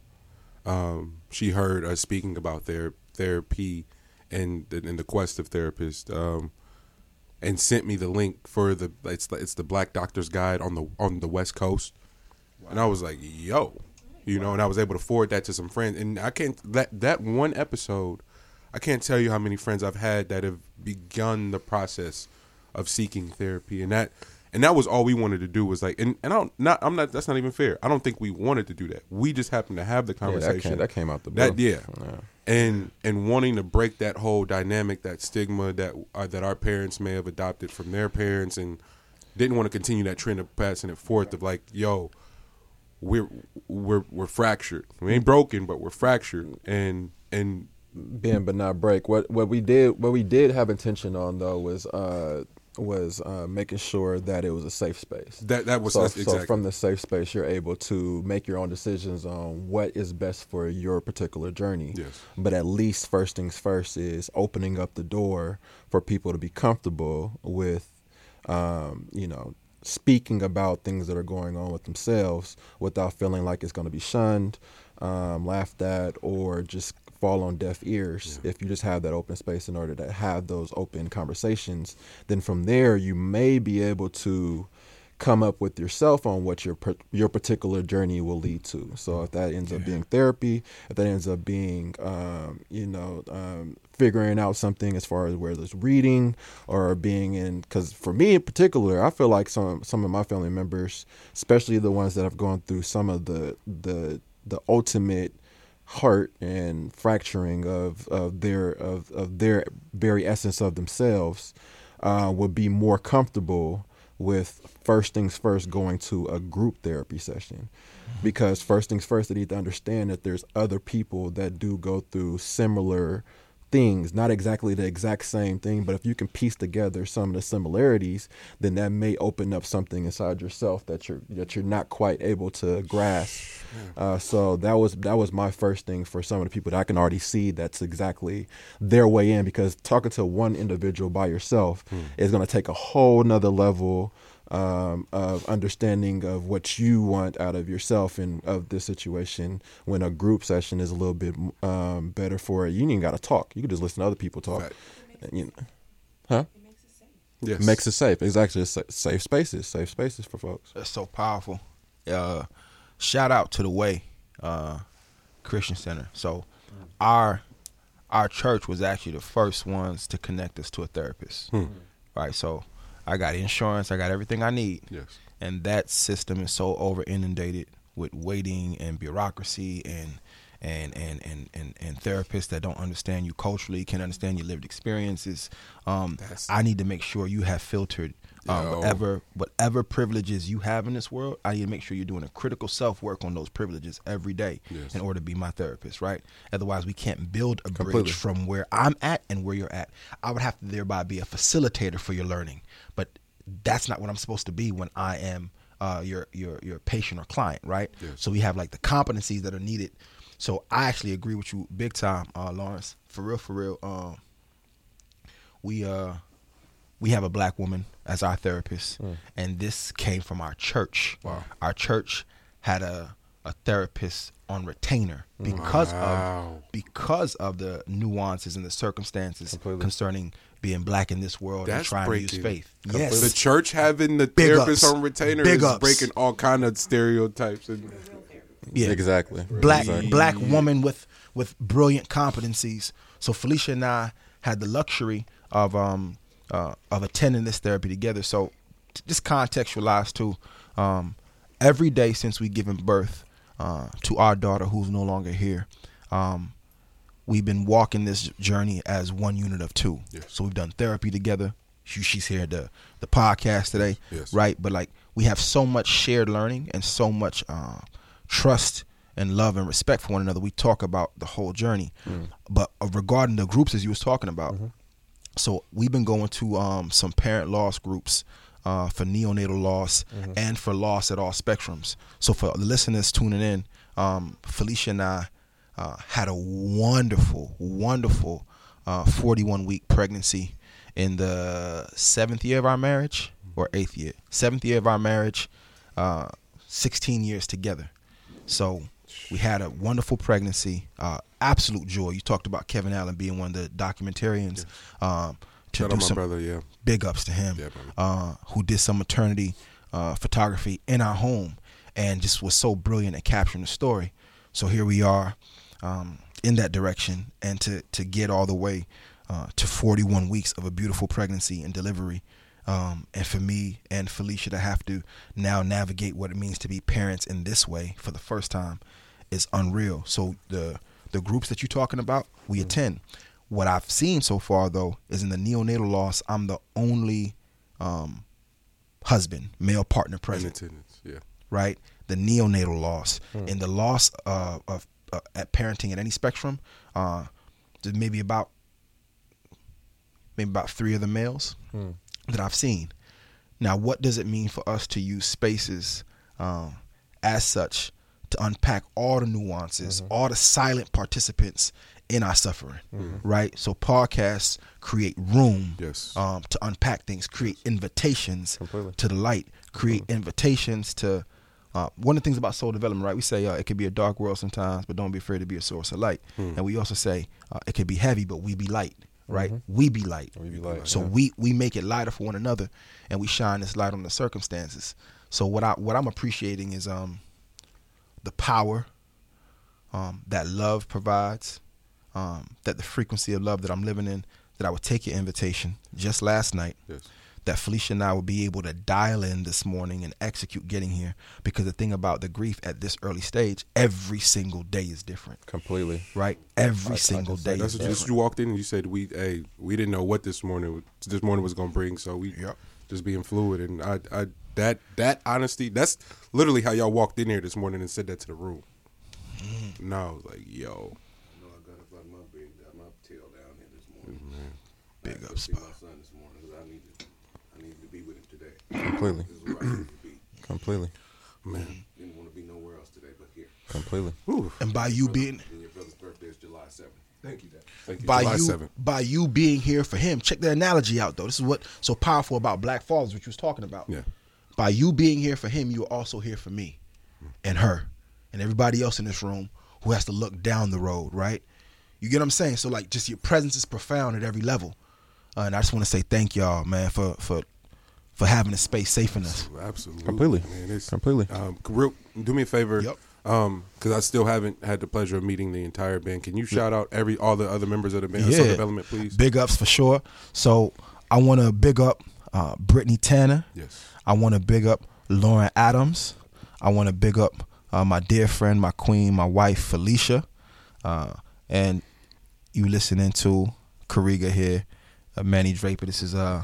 Um, she heard us speaking about their therapy and and the quest of therapist, um, and sent me the link for the it's the, it's the Black Doctor's Guide on the on the West Coast, and I was like, yo, you know, and I was able to forward that to some friends, and I can't that that one episode, I can't tell you how many friends I've had that have begun the process of seeking therapy, and that and that was all we wanted to do was like, and and I don't not I'm not that's not even fair. I don't think we wanted to do that. We just happened to have the Yeah, that conversation. came, that came out the That blue. yeah. and and wanting to break that whole dynamic, that stigma that uh, that our parents may have adopted from their parents, and didn't want to continue that trend of passing it forth of like, yo, we're we're we're fractured. We ain't broken, but we're fractured, and and bend but not break. What what we did what we did have intention on though was uh was uh making sure that it was a safe space. that that was so, that's so from the safe space you're able to make your own decisions on what is best for your particular journey. Yes. But at least first things first is opening up the door for people to be comfortable with um, you know, speaking about things that are going on with themselves without feeling like it's going to be shunned, um, laughed at, or just fall on deaf ears. If you just have that open space in order to have those open conversations, then from there you may be able to come up with yourself on what your per- your particular journey will lead to. So if that ends up being therapy, if that ends up being um, you know um, figuring out something as far as whether it's reading or being in, because for me in particular, I feel like some some of my family members, especially the ones that have gone through some of the the the ultimate heart and fracturing of, of their of, of their very essence of themselves uh, would be more comfortable with first things first going to a group therapy session. Because first things first they need to understand that there's other people that do go through similar things not exactly the exact same thing but if you can piece together some of the similarities then that may open up something inside yourself that you're that you're not quite able to grasp. Uh, so that was that was my first thing for some of the people that I can already see that's exactly their way in because talking to one individual by yourself is going to take a whole nother level um, of understanding of what you want out of yourself and of this situation when a group session is a little bit um, better for it. You ain't got to talk. You can just listen to other people talk. Fact. And, you know, huh? yes Makes it safe. Exactly. It's safe spaces. Safe spaces for folks. That's so powerful. Uh, shout out to the Way uh, Christian Center. So our our church was actually the first ones to connect us to a therapist. Right. So I got insurance. I got everything I need. yes and that system is so over inundated with waiting and bureaucracy and and and and and, and therapists that don't understand you culturally, can't understand your lived experiences. Um, I need to make sure you have filtered um, whatever whatever privileges you have in this world. I need to make sure you're doing a critical self work on those privileges every day Yes. in order to be my therapist, right? Otherwise, we can't build a Completely. bridge from where I'm at and where you're at. I would have to thereby be a facilitator for your learning, but that's not what I'm supposed to be when I am uh, your your your patient or client, right? Yes. So we have like the competencies that are needed. So I actually agree with you big time, uh, Lawrence. For real, for real. Um, we uh we have a black woman as our therapist, and this came from our church. Wow. Our church had a a therapist on retainer because Wow. of because of the nuances and the circumstances Completely. concerning being black in this world and That's trying to breaking. use faith. Yes. The church having the Big therapist ups. on retainer Big is ups. breaking all kind of stereotypes. And yeah. Exactly. black Exactly. black woman with with brilliant competencies. So Felicia and I had the luxury of um uh, of attending this therapy together. So t- just contextualize too. Um, every day since we given birth uh, to our daughter, who's no longer here, um, we've been walking this journey as one unit of two. Yes. So we've done therapy together. She, she's here the the podcast today, Yes. right? But like we have so much shared learning and so much uh, trust and love and respect for one another. We talk about the whole journey, but uh, regarding the groups as you was talking about, so we've been going to um, some parent loss groups uh, for neonatal loss and for loss at all spectrums. So for the listeners tuning in, um, Felicia and I uh, had a wonderful, wonderful uh, 41 week pregnancy in the seventh year of our marriage or eighth year, seventh year of our marriage, uh, 16 years together. So we had a wonderful pregnancy, uh, absolute joy. You talked about Kevin Allen being one of the documentarians. Um, to Shout do some brother, yeah. big ups to him, Yeah, uh, who did some maternity uh, photography in our home and just was so brilliant at capturing the story. So here we are um, in that direction, and to to get all the way uh, to 41 weeks of a beautiful pregnancy and delivery. Um, and for me and Felicia to have to now navigate what it means to be parents in this way for the first time is unreal. So the the groups that you're talking about, we attend. What I've seen so far though is in the neonatal loss, I'm the only um, husband, male partner In present attendance, yeah. right? The neonatal loss and the loss uh, of uh, at parenting at any spectrum. Uh, there's maybe about maybe about three of the males that I've seen. Now, what does it mean for us to use spaces um, as such to unpack all the nuances, all the silent participants in our suffering, right? So podcasts create room Yes. um, to unpack things, create invitations Completely. to the light, create invitations to. Uh, one of the things about soul development, right? We say uh, it could be a dark world sometimes, but don't be afraid to be a source of light. And we also say uh, it could be heavy, but we be light, right? We be light. We be light, So yeah. we we make it lighter for one another, and we shine this light on the circumstances. So what I what I'm appreciating is um the power um, that love provides, um, that the frequency of love that I'm living in, that I would take your invitation just last night, Yes. That Felicia and I would be able to dial in this morning and execute getting here. Because the thing about the grief at this early stage, every single day is different, Completely. right? Every I- I single can say day That's is what you, different. you walked in and you said we hey we didn't know what this morning was- this morning was gonna bring so we Yep. just being fluid and I I that that honesty that's literally how y'all walked in here this morning and said that to the room. Mm. No, I was like yo, No, I gotta fuck my big my tail down here this morning. Big up had to ups, see my son this morning 'cause I needed, I needed to be with him today. Completely. This is where I needed to be. Completely. man, Didn't want to be nowhere else today but here. Completely. Ooh, And by you being And your brother's birthday is July 7th. Thank you, Dad. thank you. by July you 7th. by you being here for him. Check the analogy out though. This is what so powerful about Black Fathers, which you was talking about. Yeah. By you being here for him, you are also here for me and her and everybody else in this room who has to look down the road, right? You get what I'm saying? So like just your presence is profound at every level. Uh, and I just want to say thank y'all, man, for for for having a space safe in us. Absolutely, Completely. man. It's, Completely. Um, real, do me a favor. Yep. Um, because I still haven't had the pleasure of meeting the entire band. Can you shout out every all the other members of the band? Soul Development, please. Big ups for sure. So I want to big up uh, Brittany Tanner. Yes. I want to big up Lauren Adams. I want to big up uh, my dear friend, my queen, my wife Felicia, uh, and you listening to Kariga here, uh, Manny Draper. This is uh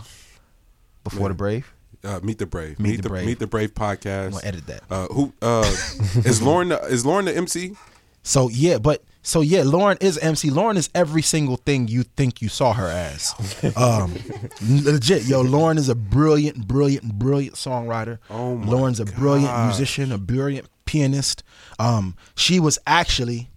before Man. the Brave. Uh, Meet the Brave. Meet the Brave. Meet the Brave I'm podcast. gonna edit that. Uh, who uh, is Lauren? The, is Lauren the MC? So yeah, but so yeah, Lauren is MC. Lauren is every single thing you think you saw her as. Um, legit, yo, Lauren is a brilliant, brilliant, brilliant songwriter. Oh my Lauren's a brilliant musician, a brilliant pianist. Um, she was actually,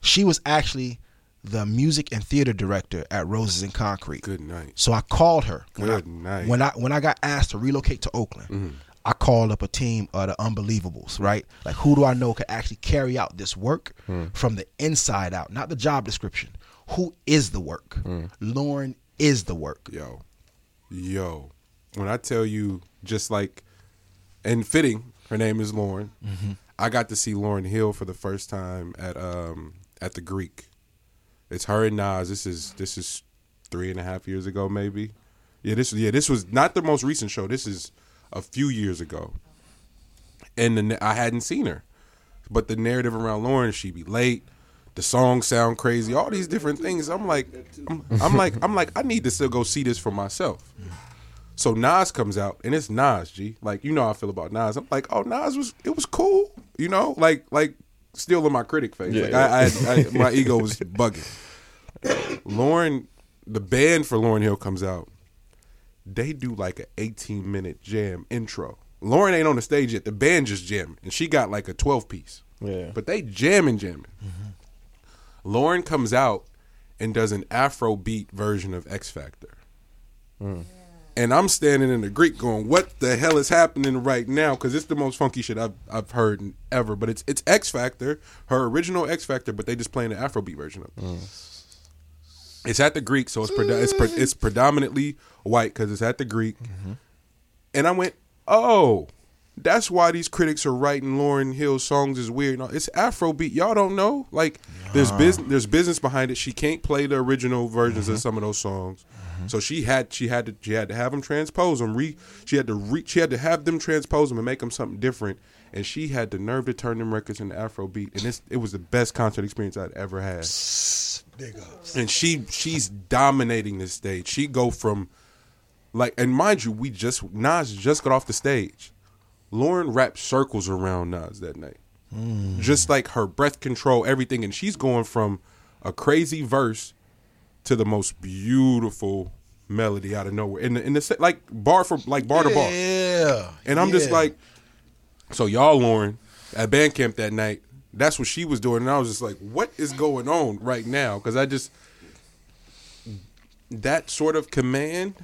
she was actually the music and theater director at Roses in Concrete. Good night. So I called her. When Good I, night. When I when I got asked to relocate to Oakland, mm-hmm. I called up a team of the Unbelievables. Right, like who do I know could actually carry out this work mm. from the inside out, not the job description. Who is the work? Mm. Lauren is the work. Yo, yo. When I tell you, just like, and fitting, her name is Lauren. Mm-hmm. I got to see Lauryn Hill for the first time at um at the Greek. It's her and Nas. This is this is three and a half years ago, maybe. Yeah, this yeah this was not the most recent show. This is a few years ago, and the, I hadn't seen her. But the narrative around Lauryn, she be late. The songs sound crazy. All these different things. I'm like, I'm, I'm like, I'm like, I need to still go see this for myself. So Nas comes out and it's Nas, G. Like you know how I feel about Nas. I'm like, oh Nas was it was cool, you know, like like still in my critic face. Yeah, like yeah. I, I, I my ego was bugging. Lauryn, the band for Lauryn Hill comes out. They do like an 18 minute jam intro. Lauryn ain't on the stage yet. The band just jamming, and she got like a 12 piece. Yeah. But they jamming, jamming. Mm-hmm. Lauryn comes out and does an Afro beat version of Ex-Factor. Mm. And I'm standing in the Greek going, "What the hell is happening right now?" Because it's the most funky shit I've I've heard ever. But it's it's Ex-Factor, her original Ex-Factor, but they just playing the Afro beat version of it. Mm. It's at the Greek, so it's predo- it's, pre- it's predominantly white because it's at the Greek. Mm-hmm. And I went, "Oh, that's why these critics are writing Lauryn Hill songs is weird. It's Afrobeat. Y'all don't know. Like there's business there's business behind it. She can't play the original versions of mm-hmm. some of those songs. Mm-hmm. So she had she had to she had to have them transpose them. Re she had to re she had to have them transpose them and make them something different. And she had the nerve to turn them records into Afrobeat. And it's, it was the best concert experience I'd ever had. And she she's dominating this stage. She go from like and mind you, we just Nas just got off the stage. Lauryn wrapped circles around Nas that night. Just like her breath control, everything, and she's going from a crazy verse to the most beautiful melody out of nowhere. In the in the like bar for like bar to bar. Yeah. And I'm just like, so y'all, Lauryn, at band camp that night, that's what she was doing, and I was just like, what is going on right now? Because I just that sort of command,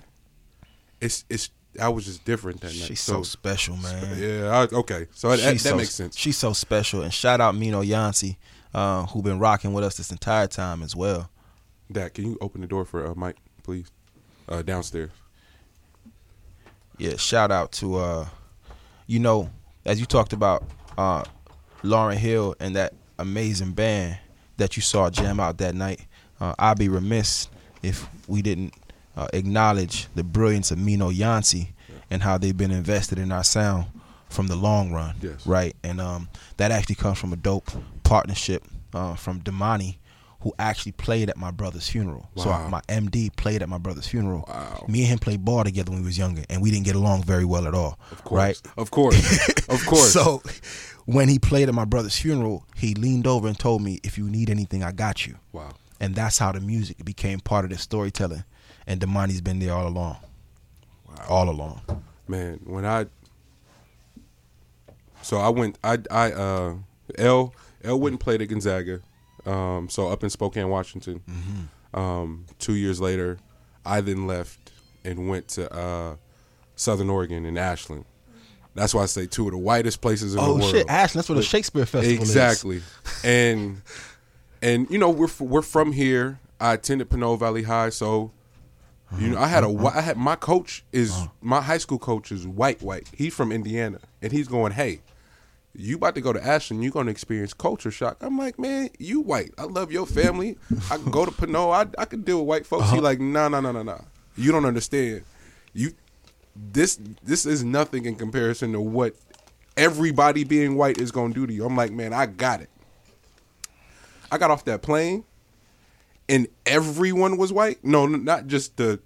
it's it's I was just different that night. She's so special, man. yeah, I, okay, so that, that so- makes sense. She's so special. And shout out Mino Yanci, uh, who been rocking with us this entire time as well. Dak, can you open the door for uh, Mike, please? Uh, downstairs. Yeah, shout out to uh you know, as you talked about uh Lauryn Hill and that amazing band that you saw jam out that night. Uh, I'd be remiss if we didn't uh, acknowledge the brilliance of Mino Yanci and how they've been invested in our sound from the long run. Yes. Right. And um, that actually comes from a dope partnership uh, from Damani, who actually played at my brother's funeral. So my MD played at my brother's funeral. Wow. Me and him played ball together when we was younger, and we didn't get along very well at all. Of course, Right. of course, of course. So when he played at my brother's funeral, he leaned over and told me, "If you need anything, I got you." wow, And that's how the music became part of the storytelling. And Damani's been there all along. All along. man, when I so I went, I I uh L L wouldn't play at Gonzaga, um, so up in Spokane, Washington. Um, two years later, I then left and went to uh, Southern Oregon in Ashland. That's why I say two of the whitest places in the world. Oh shit, Ashland, that's where the Shakespeare Festival is. exactly. and and you know we're we're from here. I attended Pinole Valley High, so you know I had a I had my coach is my high school coach is white white. He's from Indiana, and he's going, hey. You about to go to Ashland? You're gonna experience culture shock. I'm like, man, you white. I love your family. I can go to Pinole. I I can deal with white folks. He uh-huh. like, "No, no, no, no, no. You don't understand. You this this is nothing in comparison to what everybody being white is gonna do to you. I'm like, man, I got it. I got off that plane, and everyone was white. No, not just the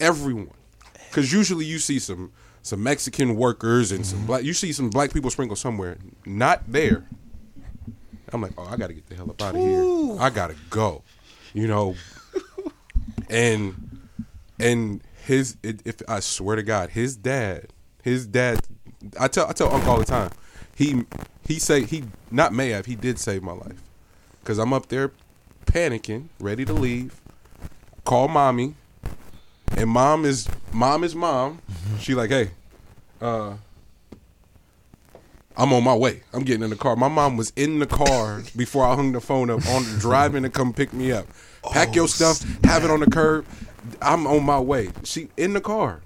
everyone, because usually you see some some Mexican workers and some mm-hmm. black. You see some black people sprinkled somewhere. Not there. I'm like, oh, I got to get the hell up out of here. I gotta go. You know, and and his it, if I swear to God, his dad, his dad, I tell I tell Uncle all the time, he he say he not may have he did save my life, cause I'm up there panicking, ready to leave, call mommy, and mom is mom is mom. She like, hey, uh. I'm on my way. I'm getting in the car. My mom was in the car before I hung the phone up on driving to come pick me up. Pack your stuff, have it on the curb. I'm on my way. She in the car.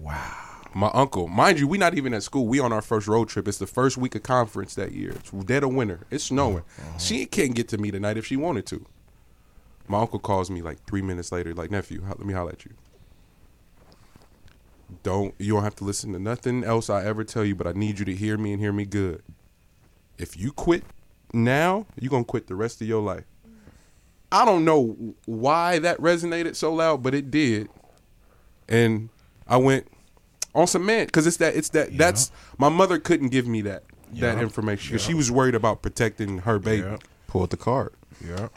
Wow. My uncle, mind you, we not even at school. We on our first road trip. It's the first week of conference that year. It's dead of winter. It's snowing. She can't get to me tonight if she wanted to. My uncle calls me like three minutes later, like nephew, let me holler at you. Don't you don't have to listen to nothing else I ever tell you, but I need you to hear me and hear me good. If you quit now, you're gonna quit the rest of your life. I don't know why that resonated so loud, but it did. And I went on cement because it's that it's that that's my mother couldn't give me that that Yeah. information 'cause she was worried about protecting her baby. Yeah. Pulled the card. Yeah.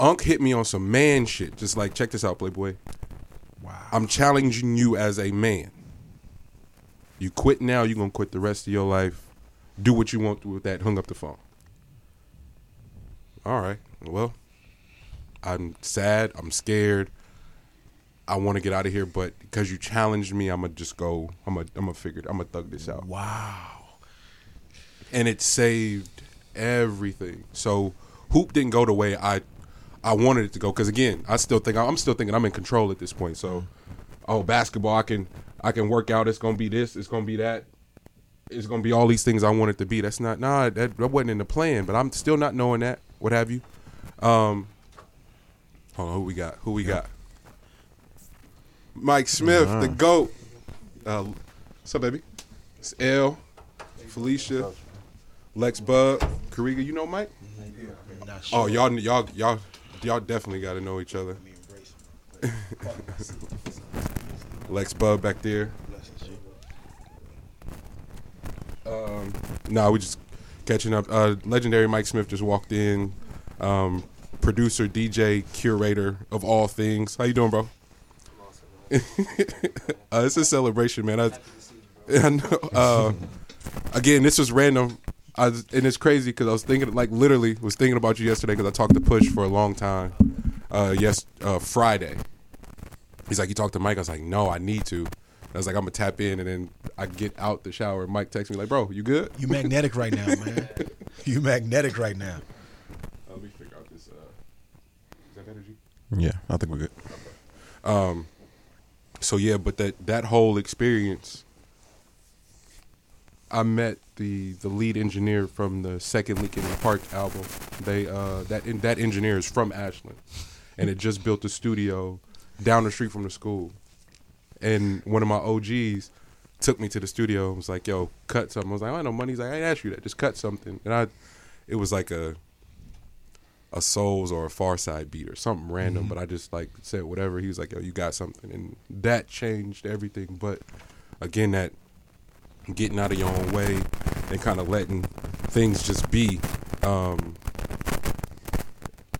Unc hit me on some man shit, just like check this out, Playboy. Wow. I'm challenging you as a man. You quit now, you're gonna quit the rest of your life. Do what you want with that. Hung up the phone. All right. Well, I'm sad. I'm scared. I want to get out of here, but because you challenged me, I'm gonna just go. I'm gonna. I'm gonna figure. it- I'm gonna thug this out. Wow. and it saved everything. So hoop didn't go the way I I wanted it to go because again, I still think I'm still thinking I'm in control at this point. So oh, basketball, I can I can work out. It's gonna be this. It's gonna be that. It's gonna be all these things I want it to be. That's not nah. That, that wasn't in the plan. But I'm still not knowing that. What have you? Um, hold on. Who we got? Who we got? Mike Smith, the goat. Uh, what's up, baby? It's L, Felicia, Lex Bub, Kariga. You know Mike? Oh, y'all, y'all, y'all, y'all definitely got to know each other. Lex Bub back there. Um, nah, we just catching up. Uh, legendary Mike Smith just walked in. Um, producer, DJ, curator of all things. How you doing, bro? uh, it's a celebration, man. I, I know. Uh, again, this was random. I was, and it's crazy because I was thinking, like, literally, was thinking about you yesterday because I talked to Push for a long time. Uh, yes, uh, Friday. He's like, you talked to Mike. I was like, no, I need to. I was like, I'm gonna tap in, and then I get out the shower. and Mike texts me like, bro, you good? You magnetic right now, man. you magnetic right now. Let me figure out this. Uh, is that energy? Yeah, I think we're good. Um, so yeah, but that that whole experience, I met the the lead engineer from the second Linkin Park album. They uh that that engineer is from Ashland, and it just built a studio down the street from the school. And one of my OGs took me to the studio and was like, "Yo, cut something." I was like, "I ain't no money." He's like, "I ain't asked you that. Just cut something." And I, it was like a a Souls or a Pharcyde beat or something random, but I just like said whatever. He was like, "Yo, you got something," and that changed everything. But again, that getting out of your own way and kind of letting things just be, um,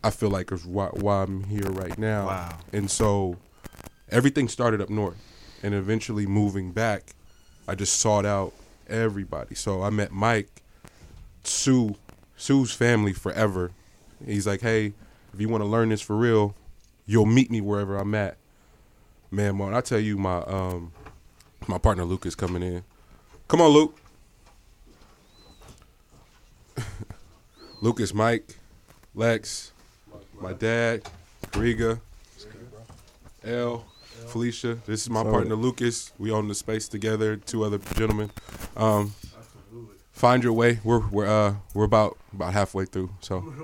I feel like is why, why I'm here right now. Wow. And so everything started up north, and eventually moving back, I just sought out everybody. So I met Mike, Sue, Sue's family forever. He's like, hey, if you want to learn this for real, you'll meet me wherever I'm at. Man, when I tell you, my um, my partner Luke is coming in. Come on, Luke. Lucas, Mike, Lex, my dad, Riga, L, Felicia. This is my partner Lucas. We own the space together. Two other gentlemen. Um, find your way. We're we're uh we're about about halfway through. So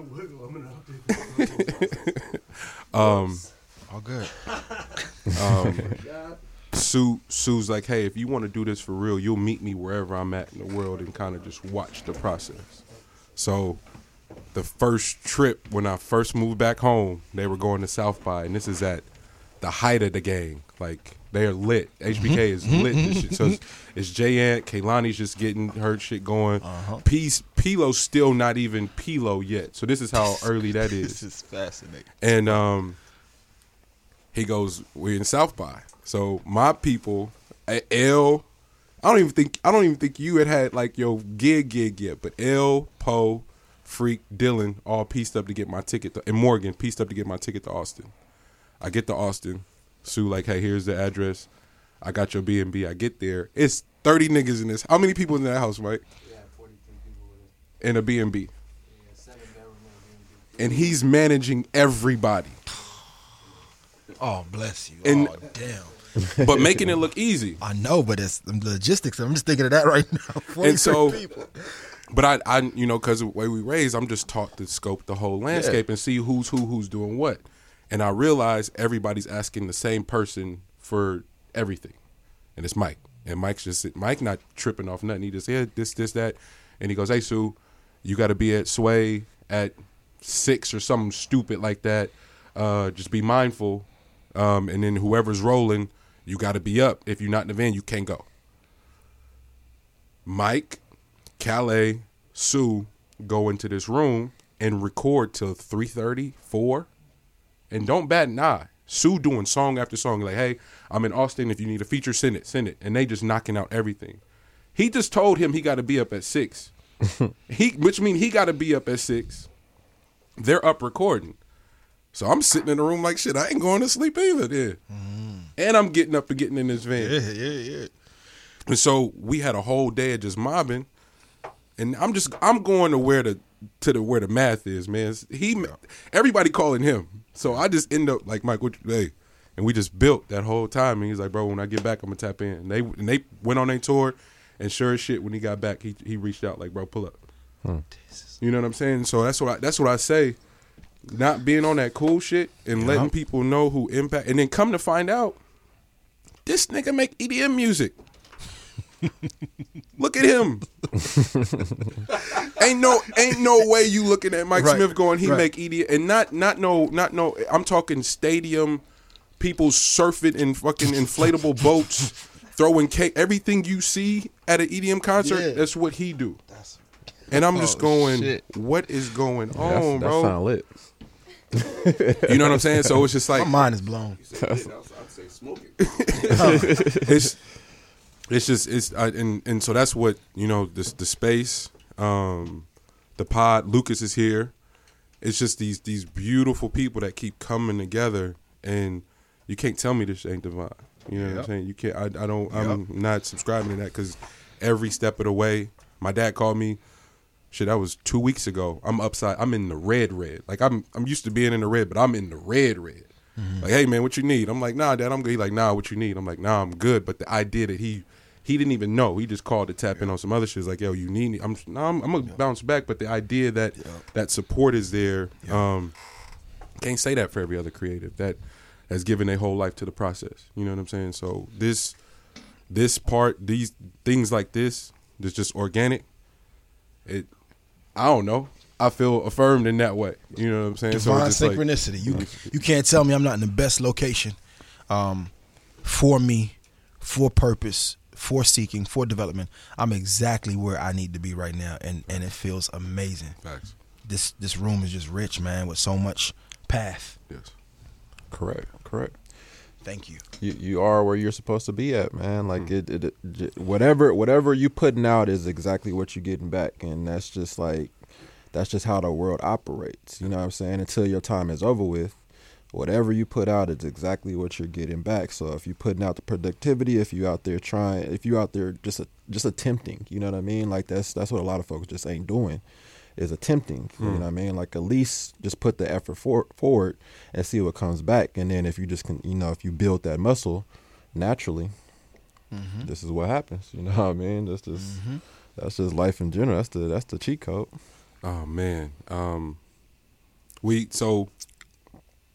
um All good. um Sue Sue's like, hey, if you want to do this for real, you'll meet me wherever I'm at in the world and kind of just watch the process. So the first trip when I first moved back home, they were going to South by, and this is at the height of the gang. Like they are lit. Mm-hmm. HBK is lit. This mm-hmm. shit. So it's, it's Jay Ant, Kehlani's just getting her shit going. Uh-huh. Peace, P-Lo's still not even P-Lo yet. So this is how early that is. This is fascinating. And um, he goes, "We're in South by." So my people, L, I don't even think I don't even think you had had like your gig gig yet, but L, Poe, Freak, Dylan, all pieced up to get my ticket, to, and Morgan pieced up to get my ticket to Austin. I get to Austin, Sue like, "Hey, here's the address. I got your B and B." I get there, it's thirty niggas in this. How many people in that house, Mike? Yeah, forty three people In a B and B, and he's managing everybody. Oh, bless you. And- oh, damn. but making it look easy. I know, but it's the logistics. I'm just thinking of that right now. And so, people. but I, I, you know, because the way we raised, I'm just taught to scope the whole landscape and see who's who, who's doing what. And I realize everybody's asking the same person for everything, and it's Mike. And Mike's just Mike not tripping off nothing. He just yeah this this that, and he goes, hey Sue, you got to be at Sway at six or something stupid like that. Uh, just be mindful, um, and then whoever's rolling, you got to be up. If you're not in the van, you can't go. Mike, Calais, Sue go into this room and record till 3.30, 4, and don't bat an eye. Sue doing song after song, like, hey, I'm in Austin. If you need a feature, send it, send it. And they just knocking out everything. He just told him he got to be up at 6. he, Which means he got to be up at 6. They're up recording. So I'm sitting in the room like, shit, I ain't going to sleep either then. Mm-hmm. And I'm getting up and getting in this van. Yeah, yeah, yeah. And so we had a whole day of just mobbing, and I'm just I'm going to where the to the where the math is, man. He everybody calling him, so I just end up like Mike, what you, hey, and we just built that whole time. And he's like, bro, when I get back, I'm gonna tap in. And they and they went on their tour, and sure as shit, when he got back, he he reached out like, bro, pull up. Hmm. You know what I'm saying? So that's what I, that's what I say. Not being on that cool shit and letting people know who impact, and then come to find out, this nigga make EDM music. Look at him. ain't no ain't no way you looking at Mike Right, Smith going he right. make EDM and not not no not no I'm talking stadium people surfing in fucking inflatable boats throwing cake everything you see at an EDM concert Yeah. that's what he do. And I'm just Oh, going shit. what is going on, that bro? sound lit. You know what I'm saying? So it's just like My mind is blown. I'd, I'd say smoking. it's it's just it's I, and and so that's what you know this the space um the pod lucas is here it's just these these beautiful people that keep coming together and you can't tell me this ain't divine you know what i'm saying you can't i, I don't i'm not subscribing to that because every step of the way my dad called me shit that was two weeks ago i'm upside i'm in the red red like i'm i'm used to being in the red but i'm in the red red like, hey man, what you need? I'm like, nah, dad, I'm good. He's like, nah, what you need? I'm like, nah, I'm good. But the idea that he he didn't even know. He just called to tap in on some other shit. Like, yo, you need me. I'm nah, I'm, I'm gonna bounce back. But the idea that that support is there, um, can't say that for every other creative that has given their whole life to the process. You know what I'm saying? So this this part, these things like this, that's just organic. It, I don't know. I feel affirmed in that way. You know what I'm saying? Divine it's just like- synchronicity. you you can't tell me I'm not in the best location, um, for me, for purpose, for seeking, for development. I'm exactly where I need to be right now, and and it feels amazing. Facts. This this room is just rich, man, with so much path. Yes. Correct. Correct. Thank you. You you are where you're supposed to be at, man. Like hmm. it, it, it, whatever whatever you putting out is exactly what you're getting back, and that's just like that's just how the world operates. You know what I'm saying? Until your time is over with, whatever you put out is exactly what you're getting back. So if you're putting out the productivity, if you out there trying, if you out there just just attempting, you know what I mean? Like that's that's what a lot of folks just ain't doing. Is attempting, you know hmm. what I mean? Like at least just put the effort for, forward and see what comes back. And then if you just can, you know, if you build that muscle naturally, mm-hmm. this is what happens. You know what I mean? That's just mm-hmm. that's just life in general. That's the that's the cheat code. Oh man. Um we so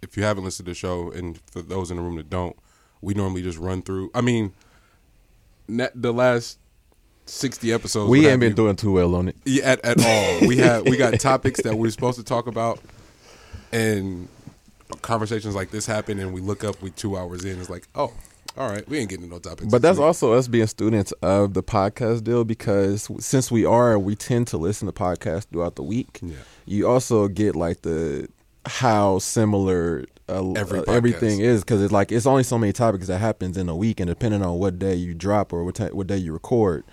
if you haven't listened to the show and for those in the room that don't, we normally just run through I mean net, the last 60 episodes we ain't been you- doing too well on it. Yeah, at, at all. We have we got topics that we're supposed to talk about, and conversations like this happen, and we look up. We two hours in, it's like, oh, all right, we ain't getting no topics. But that's week. also us being students of the podcast deal because since we are, we tend to listen to podcasts throughout the week. Yeah. You also get like the how similar uh, Every uh, everything is because it's like it's only so many topics that happens in a week, and depending on what day you drop or what ti- what day you record,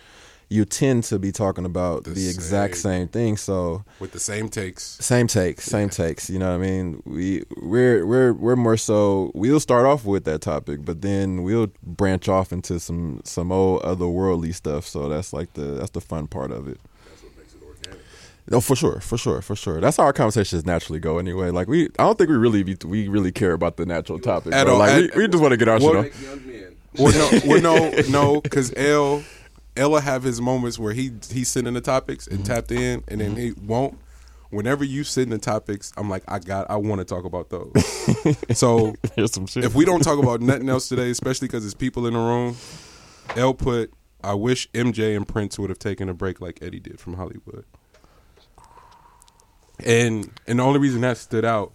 you tend to be talking about The the, exact same. same thing. So with the same takes. same takes, same takes. You know what I mean? We we're we're we're more so we'll start off with that topic, but then we'll branch off into some some old otherworldly stuff. So that's like the that's the fun part of it. That's what makes it organic. No, for sure, for sure, for sure. That's how our conversations naturally go. Anyway, like we, I don't think we really be, we really care about the natural topic. At bro. all. Like At- we, we just want to get our shit on. Like young men. Well, no, well, no, no, because L, Ella have his moments where he he's sending the topics and mm-hmm. tapped in, and then mm-hmm. he won't. Whenever you send the topics, I'm like, I got, I want to talk about those. so Here's some shit. if we don't talk about nothing else today, especially because there's people in the room, L put, I wish MJ and Prince would have taken a break like Eddie did from Hollywood. And and the only reason that stood out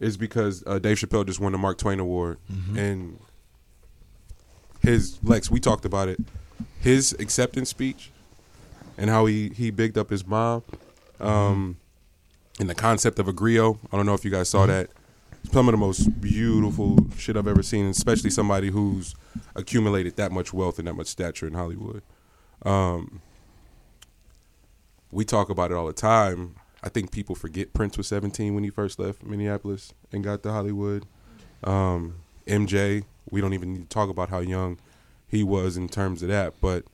is because uh, Dave Chappelle just won the Mark Twain Award, mm-hmm. and his Lex. We talked about it. His acceptance speech and how he he bigged up his mom, um, and the concept of a griot. I don't know if you guys saw that. Some of the most beautiful shit I've ever seen, especially somebody who's accumulated that much wealth and that much stature in Hollywood. Um, we talk about it all the time. I think people forget Prince was 17 when he first left Minneapolis and got to Hollywood. Um, MJ, we don't even need to talk about how young he was in terms of that. But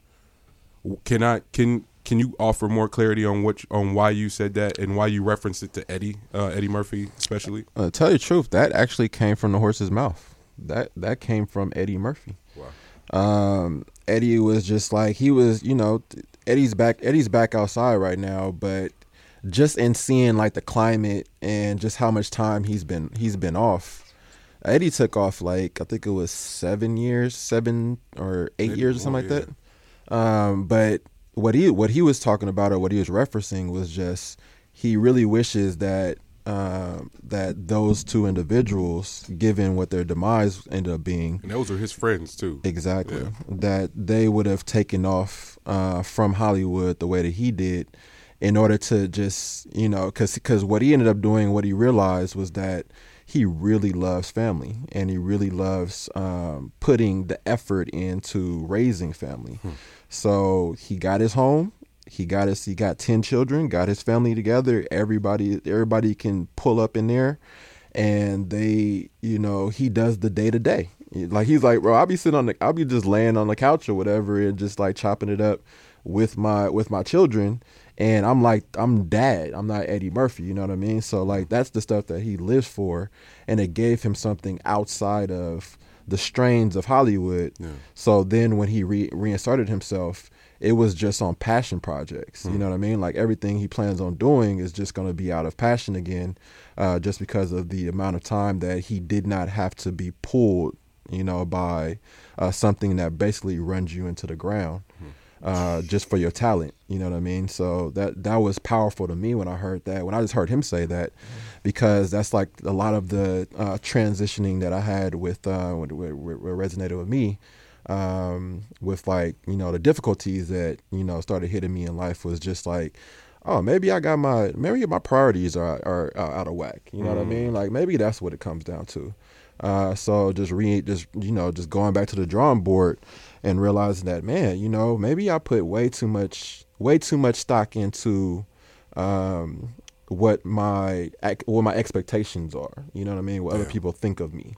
can I can can you offer more clarity on what on why you said that and why you referenced it to Eddie uh, Eddie Murphy especially? Uh, tell you the truth, that actually came from the horse's mouth. That that came from Eddie Murphy. Um, Eddie was just like he was, you know, Eddie's back. Eddie's back outside right now, but just in seeing like the climate and just how much time he's been he's been off. Eddie took off like I think it was seven years, seven or eight Maybe years or something like that. Um, but what he what he was talking about or what he was referencing was just he really wishes that um, that those two individuals, given what their demise ended up being, And those are his friends too. exactly Yeah. that they would have taken off uh, from Hollywood the way that he did, in order to just you know because because what he ended up doing, what he realized was that he really loves family and he really loves um, putting the effort into raising family. So he got his home. He got his. He got ten children. Got his family together. Everybody. Everybody can pull up in there, and they. You know, he does the day to day. Like he's like, bro, I'll be sitting on the. I'll be just laying on the couch or whatever, and just like chopping it up with my with my children. And I'm like, I'm dad. I'm not Eddie Murphy. You know what I mean? So like, that's the stuff that he lives for, and it gave him something outside of the strains of Hollywood. Yeah. So then when he re- reinserted himself, it was just on passion projects. You know what I mean? Like everything he plans on doing is just going to be out of passion again, uh, just because of the amount of time that he did not have to be pulled, you know, by uh, something that basically runs you into the ground. Uh, just for your talent, you know what I mean. So that that was powerful to me when I heard that. When I just heard him say that, because that's like a lot of the uh, transitioning that I had with uh, what, resonated with me um, with like you know the difficulties that you know started hitting me in life was just like oh maybe i got my maybe my priorities are are, are out of whack you know what i mean like maybe that's what it comes down to uh, so just re just you know just going back to the drawing board and realizing that man you know maybe i put way too much way too much stock into um, what my what my expectations are you know what i mean what other people think of me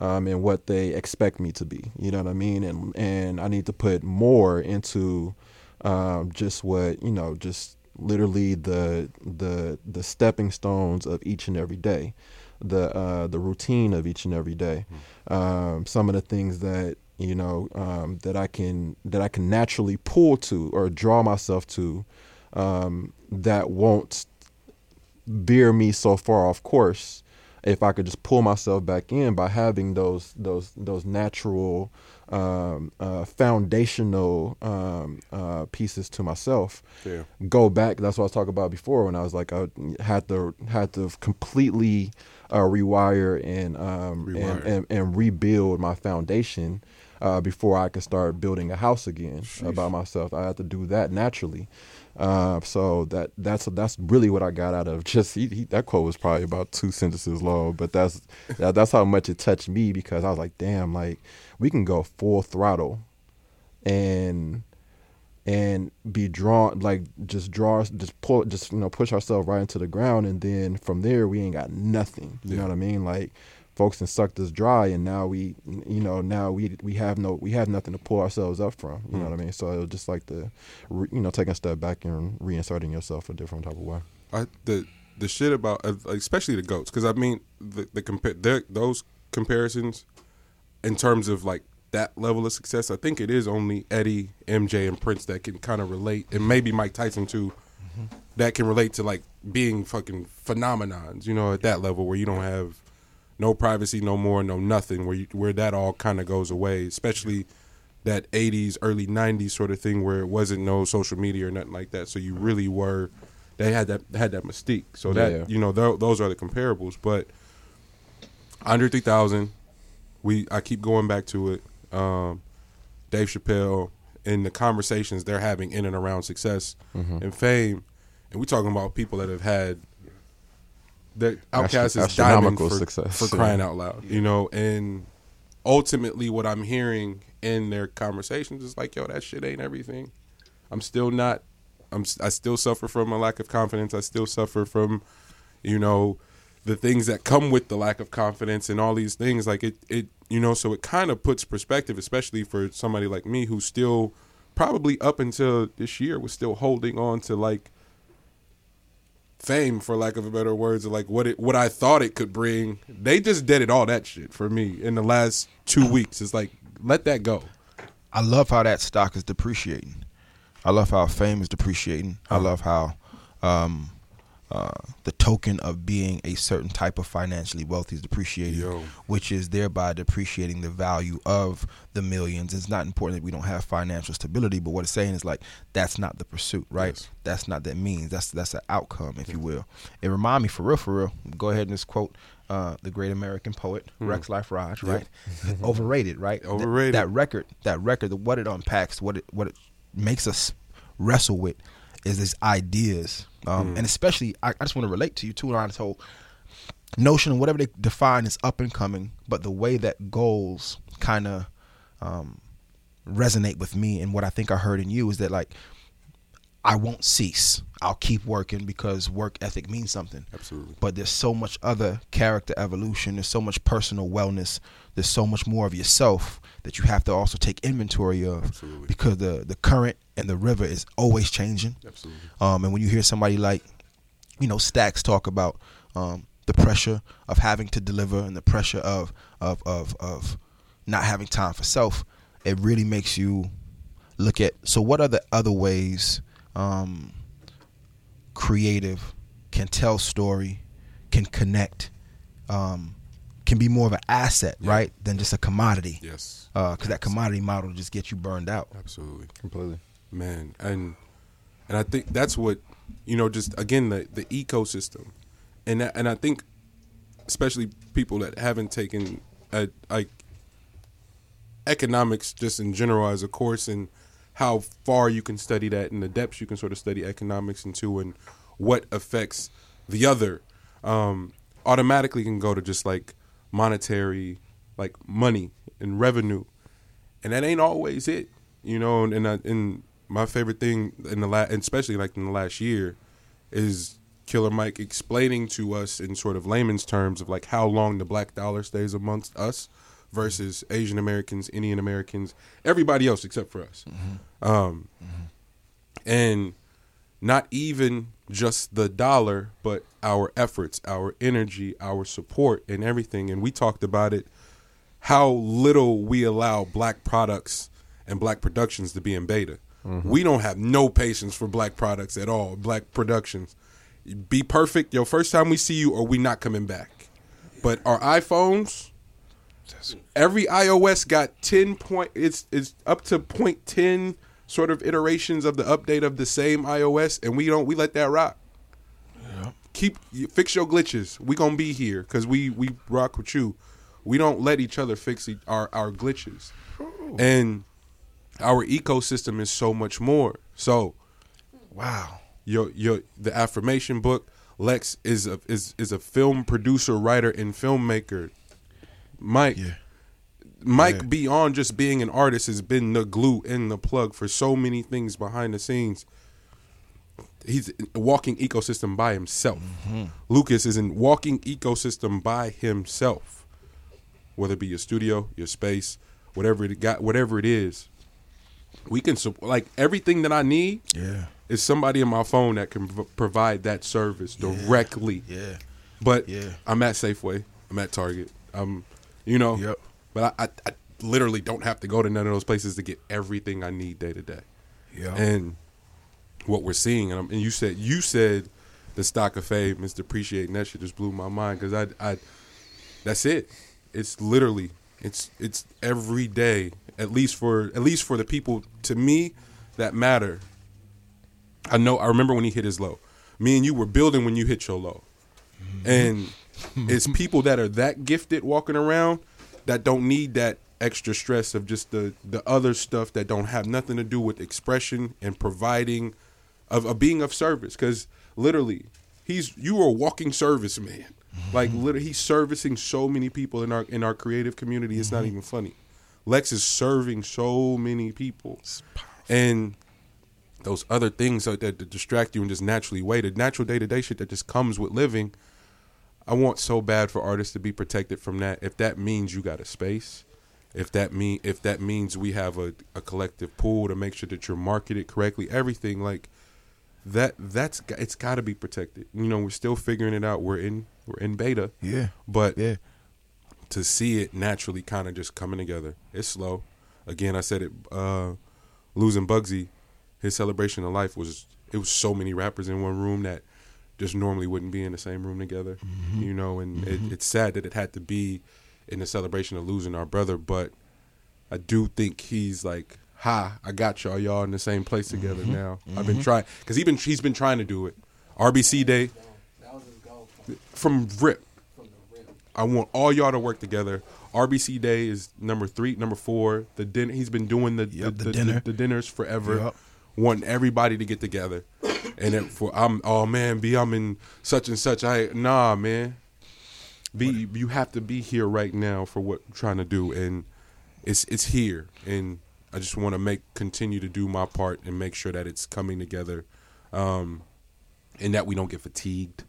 um, and what they expect me to be. You know what I mean? And and I need to put more into um, just what you know, just literally the the the stepping stones of each and every day, the uh, the routine of each and every day. Um, some of the things that you know um, that I can that I can naturally pull to or draw myself to um, that won't veer me so far off course if I could just pull myself back in by having those those those natural um, uh, foundational um, uh, pieces to myself. Yeah. Go back. That's what I was talking about before when I was like I had to had to completely uh, rewire and, um, Rewire. and and and rebuild my foundation. Uh, before I could start building a house again uh, by myself, I had to do that naturally. Uh, so that that's that's really what I got out of just he, he, that quote was probably about two sentences long, but that's that, that's how much it touched me because I was like, damn, like we can go full throttle, and and be drawn like just draw just pull just you know push ourselves right into the ground, and then from there we ain't got nothing. You know what I mean? Like folks and sucked us dry, and now we you know now we we have no we have nothing to pull ourselves up from. You know what I mean? So it was just like the re, you know taking a step back and reinserting yourself a different type of way. I, the the shit about uh, especially the goats because I mean the the compa- the- those comparisons in terms of like that level of success. I think it is only Eddie, MJ, and Prince that can kind of relate, and maybe Mike Tyson too. That can relate to like being fucking phenomenons, you know, at that level where you don't have no privacy, no more, no nothing, where you, where that all kind of goes away, especially that 80s, early 90s sort of thing where it wasn't no social media or nothing like that. So you really were they had that had that mystique. So that Yeah. you know tho- those are the comparables. But Andre three thousand, we I keep going back to it. Um, Dave Chappelle and the conversations they're having in and around success Mm-hmm. and fame, and we're talking about people that have had that outcast is Astro- diamond astronomical for, success, for yeah. crying out loud, you know, and ultimately what I'm hearing in their conversations is like, yo, that shit ain't everything. I'm still not. I'm. I still suffer from a lack of confidence. I still suffer from, you know, the things that come with the lack of confidence and all these things. Like it. It. You know. So it kind of puts perspective, especially for somebody like me who still, probably up until this year, was still holding on to like fame for lack of a better words or like what it what I thought it could bring. They just did it all that shit for me in the last two weeks. It's like let that go. I love how that stock is depreciating. I love how fame is depreciating. I love how um, uh, the token of being a certain type of financially wealthy is depreciating, Yo. which is thereby depreciating the value of the millions. It's not important that we don't have financial stability, but what it's saying is like that's not the pursuit, right? Yes. That's not that means. That's that's an outcome, if you will. It remind me for real, for real. Go ahead and just quote uh, the great American poet Rexx Life Raj, right? Overrated, right? Overrated. that record, that record, the, what it unpacks, what it what it makes us wrestle with is these ideas, um, and especially I, I just want to relate to you too on this whole notion of whatever they define as up and coming, but the way that goals kind of um, resonate with me and what I think I heard in you is that like I won't cease. I'll keep working because work ethic means something. Absolutely. But there's so much other character evolution. There's so much personal wellness. There's so much more of yourself that you have to also take inventory of Absolutely. because the the current and the river is always changing. Absolutely. Um, and when you hear somebody like, you know, Stacks talk about um, the pressure of having to deliver and the pressure of of of of not having time for self, it really makes you look at. So, what are the other ways um, creative can tell story, can connect, um, can be more of an asset, Yeah. right, than just a commodity? Yes. Because that commodity model just gets you burned out. Absolutely. Completely. man and and i think that's what you know just again the the ecosystem and that, and i think especially people that haven't taken a, like economics just in general as a course and how far you can study that and the depths you can sort of study economics into and what affects the other um, automatically can go to just like monetary like money and revenue and that ain't always it, you know. And and, I, and my favorite thing in the last, especially like in the last year, is Killer Mike explaining to us in sort of layman's terms of like how long the black dollar stays amongst us versus Asian Americans, Indian Americans, everybody else except for us, um, and not even just the dollar, but our efforts, our energy, our support, and everything. And we talked about it how little we allow black products and black productions to be in beta. We don't have no patience for black products at all, black productions. Be perfect your first time we see you or we not coming back. But our iPhones, every iOS got 10 point it's it's up to point 10 sort of iterations of the update of the same iOS and we don't we let that rock. Keep fix your glitches. We going to be here cuz we we rock with you. We don't let each other fix e- our our glitches. And our ecosystem is so much more. So, Wow. your your the affirmation book Lex is a is is a film producer, writer and filmmaker. Mike Yeah. Mike Yeah. beyond just being an artist has been the glue and the plug for so many things behind the scenes. He's a walking ecosystem by himself. Mm-hmm. Lucas is a walking ecosystem by himself. Whether it be your studio, your space, whatever it got, whatever it is, we can support. like everything that I need Yeah. is somebody in my phone that can v- provide that service directly. Yeah. But Yeah. I'm at Safeway. I'm at Target. I'm, you know. Yep. But I, I, I literally don't have to go to none of those places to get everything I need day to day. Yeah. And what we're seeing, and, I'm, and you said you said the stock of fame is depreciating. That shit just blew my mind because I, I, that's it. It's literally it's it's every day at least for at least for the people to me that matter. I know. I remember when he hit his low. Me and you were building when you hit your low, mm-hmm. and it's people that are that gifted walking around that don't need that extra stress of just the the other stuff that don't have nothing to do with expression and providing of, of being of service. Because literally he's you are a walking service man. Like mm-hmm. literally he's servicing so many people in our in our creative community it's not mm-hmm. even funny. Lex is serving so many people. And those other things that, that distract you and just naturally weigh the natural day-to-day shit that just comes with living I want so bad for artists to be protected from that. If that means you got a space, if that mean if that means we have a, a collective pool to make sure that you're marketed correctly, everything like that that's it's got to be protected. You know, we're still figuring it out. We're in we're in beta. Yeah. But Yeah. to see it naturally kind of just coming together, it's slow. Again, I said it uh losing Bugsy, his celebration of life was it was so many rappers in one room that just normally wouldn't be in the same room together. Mm-hmm. You know, and it, mm-hmm. it's sad that it had to be in the celebration of losing our brother, but I do think he's like, "Ha, I got y'all. Y'all in the same place mm-hmm. together now." I've been trying because he been he's been trying to do it. RBC Day from Rip. I want all y'all to work together. RBC Day is number three, number four. The dinner he's been doing the Yep, the, the the, dinner. the dinners forever. Yep. Wanting everybody to get together, and then for I'm oh man, B I'm in such and such. I nah man, B you have to be here right now for what I'm trying to do, and it's it's here, and I just want to make continue to do my part and make sure that it's coming together, um, and that we don't get fatigued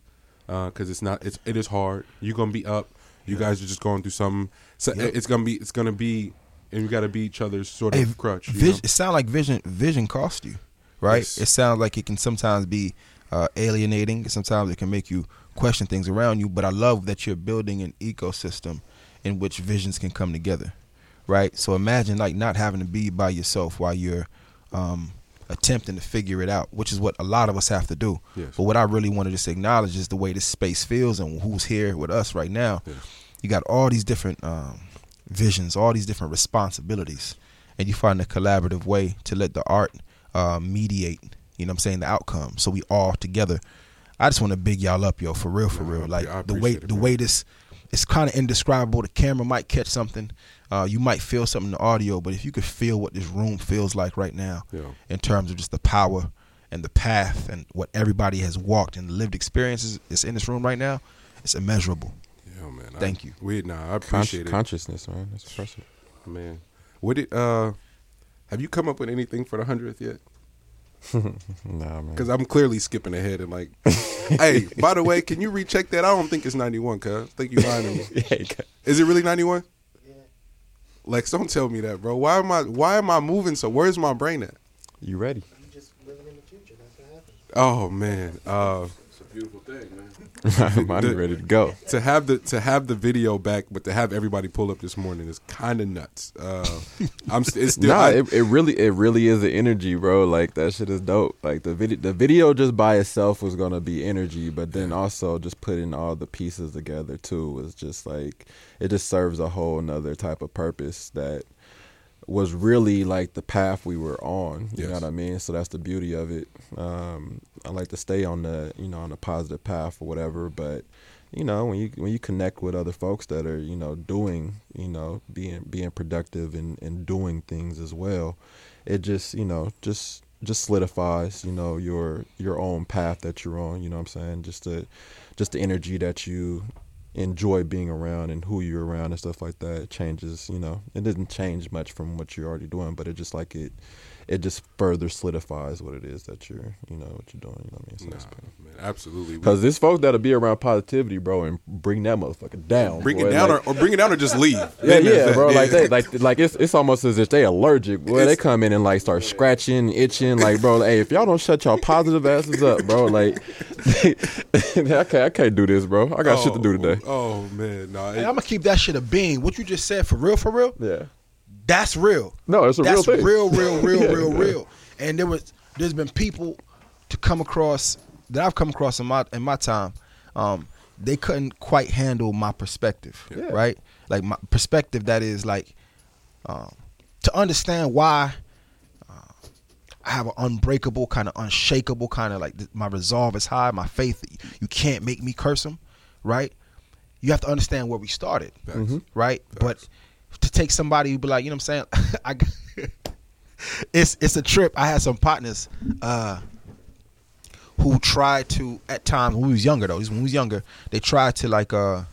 because it's not it's it is hard. You're gonna be up. You guys are just going through something. So it's gonna be it's gonna be, and you got to be each other's sort of Hey, crutch. it sounds like vision vision cost you, right? Yes. It sounds like it can sometimes be uh, alienating. Sometimes it can make you question things around you. But I love that you're building an ecosystem in which visions can come together, right? So imagine like not having to be by yourself while you're um, attempting to figure it out, which is what a lot of us have to do. Yes. But what I really want to just acknowledge is the way this space feels and who's here with us right now. You got all these different um, visions, all these different responsibilities, and you find a collaborative way to let the art uh, mediate. You know what I'm saying? The outcome. So we all together. I just want to big y'all up, yo, for real, for real. Like I the way it, the way this it's kind of indescribable. The camera might catch something. Uh, you might feel something in the audio, but if you could feel what this room feels like right now, Yeah. in terms of just the power and the path and what everybody has walked and lived experiences is in this room right now, it's immeasurable. Yeah, man. I- Thank you. We nah, I Con- appreciate it, consciousness, man. That's impressive. man. What did uh, have you come up with anything for the hundredth yet? Nah, man. Because I'm clearly skipping ahead and like, hey, by the way, can you recheck that? I don't think it's 91, cuz. I think you lying to me. Yeah, Is it really 91? Lex, don't tell me that, bro. Why am I why am I moving so where's my brain at? you ready? You just living in the future. That's what happens. Oh man. Uh It's a beautiful thing, man. I'm ready to go. to have the to have the video back, but to have everybody pull up this morning is kind of nuts. Uh, I'm it's still nah, I- it, it really it really is the energy, bro. Like that shit is dope. Like the video the video just by itself was gonna be energy, but then also just putting all the pieces together too was just like it just serves a whole another type of purpose that was really like the path we were on. You know what I mean? So that's the beauty of it. Um, I like to stay on the you know on a positive path or whatever, but you know when you when you connect with other folks that are you know doing you know being being productive and and doing things as well, it just you know just just solidifies you know your your own path that you're on. You know what I'm saying? Just the just the energy that you enjoy being around and who you're around and stuff like that. Changes you know it doesn't change much from what you're already doing but it just like it it just further solidifies what it is that you're you know what you're doing you know what i mean so that's Nah, man, absolutely. because there's folks that'll be around positivity bro and bring that motherfucker down bring boy. it down Like- or, or bring it down or just leave. yeah, Then yeah, that. bro. Like Yeah. they, like, like it's it's almost as if they allergic. Boy, they come in and like start scratching, itching. Like, bro, hey, if y'all don't shut y'all positive asses up, bro, like, I can't, I can't do this, bro. I got shit to do oh, today. Oh man, no. Hey, I'm gonna keep that shit a bean. What you just said for real, for real, Yeah. That's real. No, it's a that's real thing. real, real, real, Yeah, real, yeah. real. And there was, there's been people to come across that I've come across in my in my time. Um, they couldn't quite handle my perspective, Yeah. right? Like my perspective that is like um, to understand why uh, I have an unbreakable kind of unshakable kind of like th- my resolve is high, my faith. You can't make me curse him, right? You have to understand where we started, right? But to take somebody who be like, you know what I'm saying? I, it's it's a trip. I had some partners uh, who tried to at times when we was younger though. When we was younger, they tried to like uh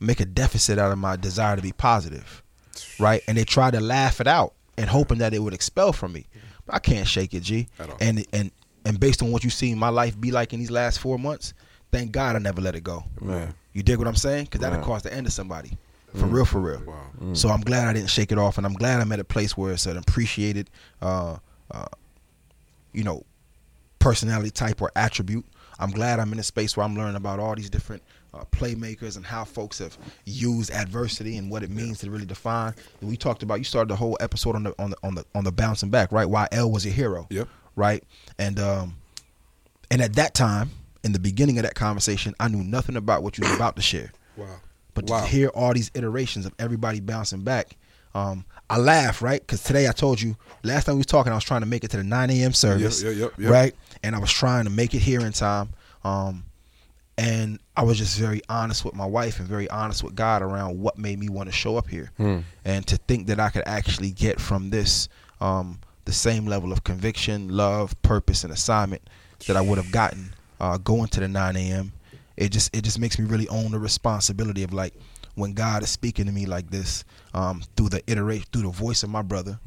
make a deficit out of my desire to be positive, right? And they tried to laugh it out and hoping that it would expel from me. But I can't shake it, G. And and and based on what you've seen my life be like in these last four months, thank God I never let it go. Man. You dig what I'm saying? Because that'd cause the end of somebody. For real, for real. Wow. So I'm glad I didn't shake it off, and I'm glad I'm at a place where it's an appreciated, uh, uh, you know, personality type or attribute. I'm glad I'm in a space where I'm learning about all these different uh, playmakers and how folks have used adversity and what it means to really define. And we talked about. You started the whole episode on the on the on the on the bouncing back, right? Why L was a hero. Yep. Right. And um, and at that time, in the beginning of that conversation, I knew nothing about what you were about to share. Wow. But Wow. to hear all these iterations of everybody bouncing back, um, I laugh, right? Because today I told you last time we was talking, I was trying to make it to the 9 a.m. service, yep, yep, yep. right? And I was trying to make it here in time. Um, and I was just very honest with my wife and very honest with God around what made me want to show up here, and to think that I could actually get from this um, the same level of conviction, love, purpose, and assignment that I would have gotten uh, going to the 9 a.m. It just it just makes me really own the responsibility of like when God is speaking to me like this um, through the iteration through the voice of my brother,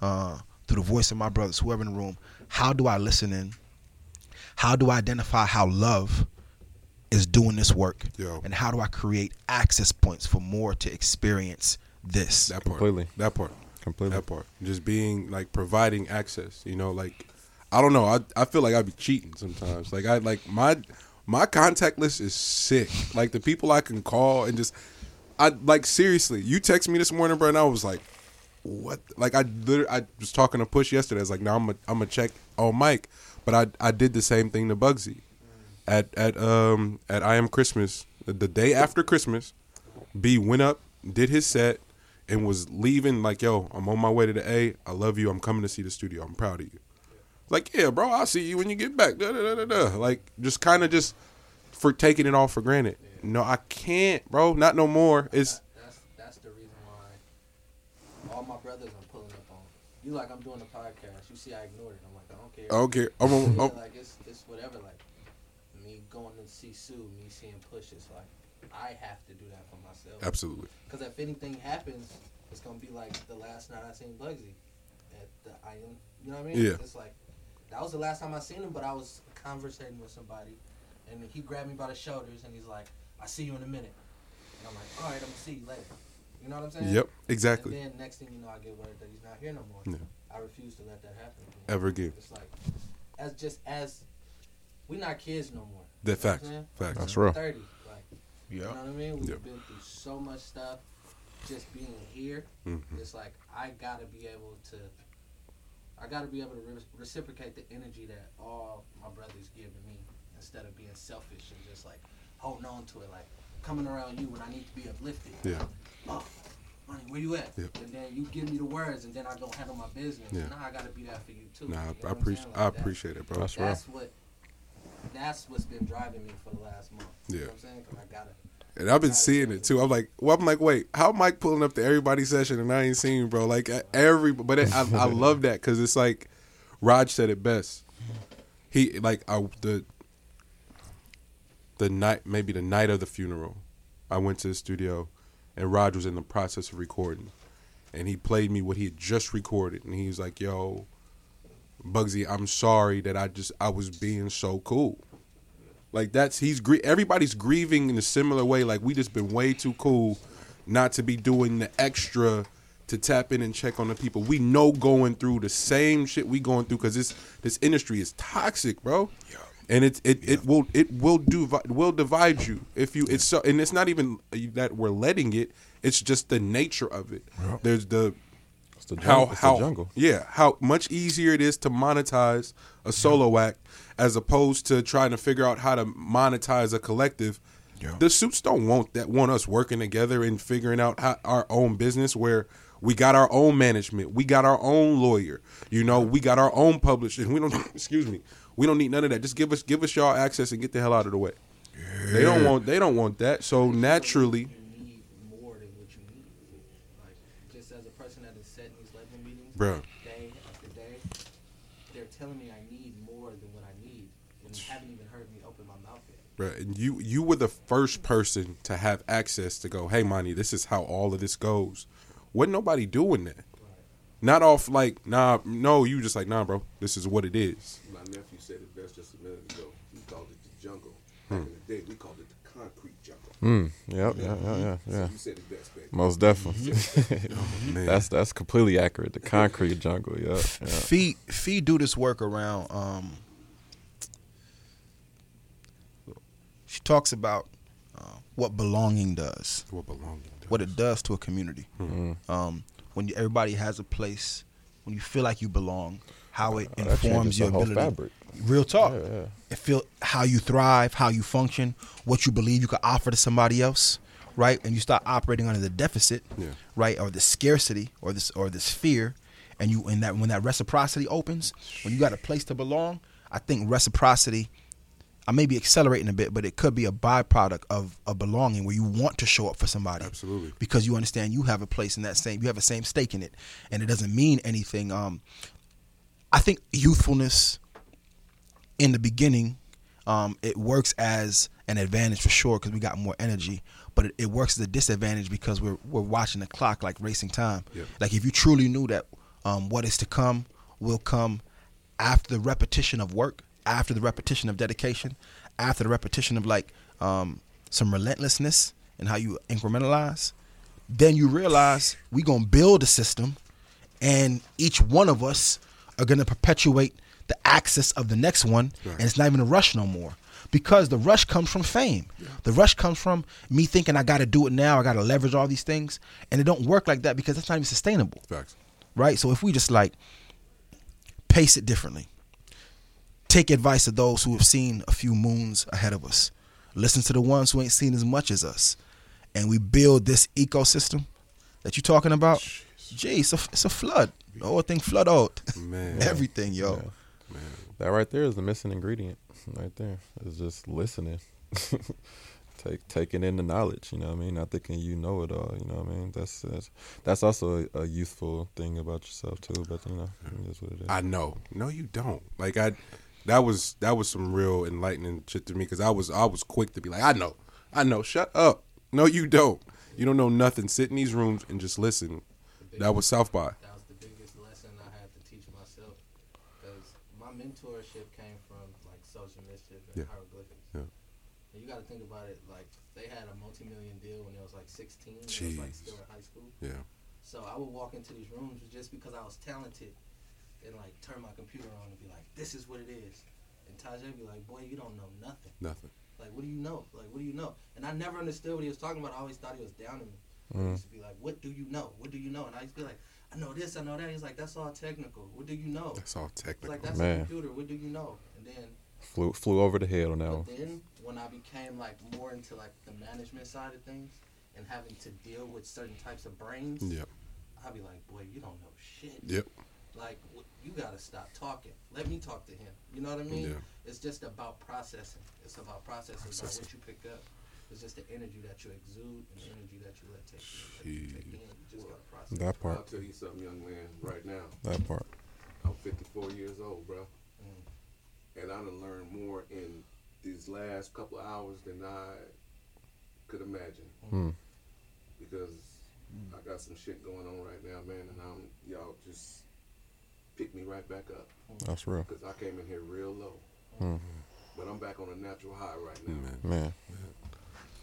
uh, through the voice of my brothers, whoever in the room. How do I listen in? How do I identify how love is doing this work? Yo. And how do I create access points for more to experience this? That part. Completely. That part. Completely. That part. Just being like providing access. You know, like I don't know. I I feel like I'd be cheating sometimes. Like I like my my contact list is sick. Like the people I can call and just I like seriously. You text me this morning, bro, and I was like, what? Like I literally, I was talking to Push yesterday. I was like, no, I'm gonna I'm gonna check on Mike, but I I did the same thing to Bugsy at at um at I Am Christmas the day after Christmas. B went up, did his set, and was leaving like, yo, I'm on my way to the A. I love you. I'm coming to see the studio. I'm proud of you. Like, yeah, bro, I'll see you when you get back. Da, da, da, da, da. Like, just kind of just for taking it all for granted. No, I can't, bro. Not no more. It's That's that's the reason why all my brothers I'm pulling up on. You like I'm doing a podcast. You see I ignored it. I'm like I don't care. okay. I'm, on- Yeah, I'm- like it's it's whatever. Like me going to see Sue, me seeing Push. It's like I have to do that for myself. absolutely. Because if anything happens, it's gonna be like the last night I seen Bugsy at the I am. You know what I mean? Yeah. It's like that was the last time I seen him, but I was conversating with somebody, and he grabbed me by the shoulders and he's like, "I see you in a minute," and I'm like, "All right, I'm gonna see you later." You know what I'm saying? Yep, exactly. And then next thing you know, I get word that he's not here no more. Yeah. I refuse to let that happen. Ever again. It's like as just as we're not kids no more. That You know what I'm facts. saying? Facts. That's real. Thirty, like you know what I mean? We've Yep. been through so much stuff. Just being here, Mhm. it's like I gotta be able to. I gotta be able to re- reciprocate the energy that all my brothers give to me, instead of being selfish and just like holding on to it, like coming around you when I need to be uplifted. Yeah. Oh, money, where you at? Yep. And then you give me the words, and then I go handle my business. Yeah. Now I gotta be that for you too. Nah, You know I, I'm appreciate. saying? I that- appreciate it, bro. That's real. That's what. That's what's been driving me for the last month. You Yeah. know what I'm saying? 'Cause I gotta. And I've been seeing it too. I'm like, well, I'm like, wait, how Mike pulling up to everybody session and I ain't seen, bro? Like every, but it, I, I love that because it's like, Raj said it best. He like I the the night maybe the night of the funeral, I went to the studio, and Raj was in the process of recording, and he played me what he had just recorded, and he was like, yo, Bugsy, I'm sorry that I just I was being so cool. Like that's he's grie- everybody's grieving in a similar way. Like we just been way too cool not to be doing the extra to tap in and check on the people. We know going through the same shit we going through because this this industry is toxic, bro. Yeah. And it it, it will it will do will divide you if you it's so and it's not even that we're letting it. It's just the nature of it. There's the The how. It's how the jungle. yeah how much easier it is to monetize a solo act as opposed to trying to figure out how to monetize a collective Yeah. the suits don't want that want us working together and figuring out how, our own business where We got our own management. We got our own lawyer. You know, we got our own publisher. We don't excuse me. We don't need none of that. Just give us give us y'all access and get the hell out of the way. They don't want they don't want that. So naturally, You need more than what you need. Like just as a person that is sat in these labor meetings, Bruh. day after day, they're telling me I need more than what I need, and haven't even heard me open my mouth yet. Bruh, and you you were the first person to have access to go, hey Monty, this is how all of this goes. Wasn't nobody doing that. Not off like, nah, no, you just like, nah, bro, this is what it is. My nephew said it best just a minute ago. He called it the jungle. Back in the day, we called it the concrete jungle. Mm, yep, yeah, yeah, yeah, So yeah. you said it best, baby. Most definitely. Man. that's that's completely accurate. The concrete jungle. Yeah, yeah. Fee Fee do this work around. Um, she talks about uh, what belonging does, what belonging does. what it does to a community. Um, when you, everybody has a place, when you feel like you belong, how it Oh, that informs your the whole ability. fabric. Real talk. Yeah, yeah. It feel how you thrive, how you function, what you believe you can offer to somebody else, right? And you start operating under the deficit, Yeah. right, or the scarcity, or this or this fear, and you and that when that reciprocity opens, when you got a place to belong, I think reciprocity. I may be accelerating a bit, but it could be a byproduct of a belonging where you want to show up for somebody. Absolutely. Because you understand you have a place in that same, you have a same stake in it, and it doesn't mean anything. Um, I think youthfulness in the beginning, um, it works as an advantage for sure because we got more energy. But it, it works as a disadvantage because we're we're watching the clock like racing time. Yeah. Like if you truly knew that um, what is to come will come after the repetition of work, after the repetition of dedication, after the repetition of like um, some relentlessness and how you incrementalize, then you realize we gonna build a system, and each one of us are gonna perpetuate the axis of the next one, and it's not even a rush no more. Because the rush comes from fame. The rush comes from me thinking I got to do it now. I got to leverage all these things, and it don't work like that because it's not even sustainable Facts. right? So if we just like pace it differently, take advice of those who have seen a few moons ahead of us, listen to the ones who ain't seen as much as us, and we build this ecosystem that you're talking about. Gee, it's a, it's a flood. The whole thing flood out. Man. Everything, yo. That right there is the missing ingredient. Right there is just listening, take taking in the knowledge. You know what I mean? Not thinking you know it all. You know what I mean? That's that's, that's also a, a youthful thing about yourself too. But you know, that's what it is. I know. No, you don't. Like I, that was that was some real enlightening shit to me because I was I was quick to be like, I know, I know. Shut up. No, you don't. You don't know nothing. Sit in these rooms and just listen. That was South by. 14. Jeez. I was like still in high school. Yeah. So I would walk into these rooms just because I was talented and like turn my computer on and be like, this is what it is. And Tajay be like, boy, you don't know nothing. Nothing. Like, what do you know? Like, what do you know? And I never understood what he was talking about. I always thought he was down to me. Mm. Mm-hmm. I used to be like, what do you know? What do you know? And I used to be like, I know this, I know that. He's like, that's all technical. What do you know? That's all technical. Like, that's Man. a computer. What do you know? And then flew flew over the head on that but one. Then when I became like more into like the management side of things, and having to deal with certain types of brains, Yep. I'd be like, boy, you don't know shit. Yep. Like, you gotta stop talking. Let me talk to him. You know what I mean? Yeah. It's just about processing. It's about processing, about what you pick up. It's just the energy that you exude and the energy that you let take, let you take in. You just gotta process. That I'll part. tell you something, young man, right now. That part. I'm 54 years old, bro. Mm. And I done learned more in these last couple of hours than I could imagine. Hmm. Because I got some shit going on right now, man, and I'm y'all just pick me right back up. That's real. Because I came in here real low. Hmm. But I'm back on a natural high right now. Man. Man,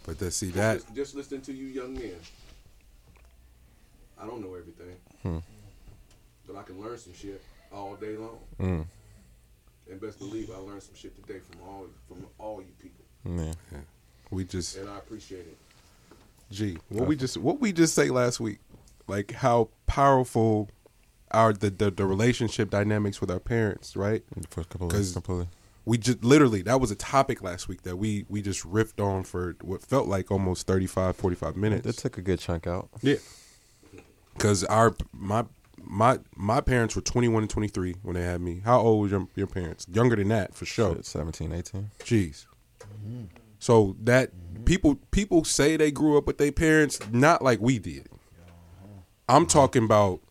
But to see that, Just, just listening to you young men. I don't know everything. Hmm. But I can learn some shit all day long. mm, And best believe I learned some shit today from all from all you people. man. We just And I appreciate it. Gee, what we just what we just say last week, like how powerful our the the, the relationship dynamics with our parents, right? For completely, 'Cause- completely. We just literally that was a topic last week that we we just riffed on for what felt like almost 35 45 minutes. that took a good chunk out. yeah. Cause our my my my parents were 21 and 23 when they had me. How old was your, your parents? Younger than that for sure. Shit, 17, 18. Jeez. Mm-hmm. So that people people say they grew up with their parents, not like we did. I'm talking about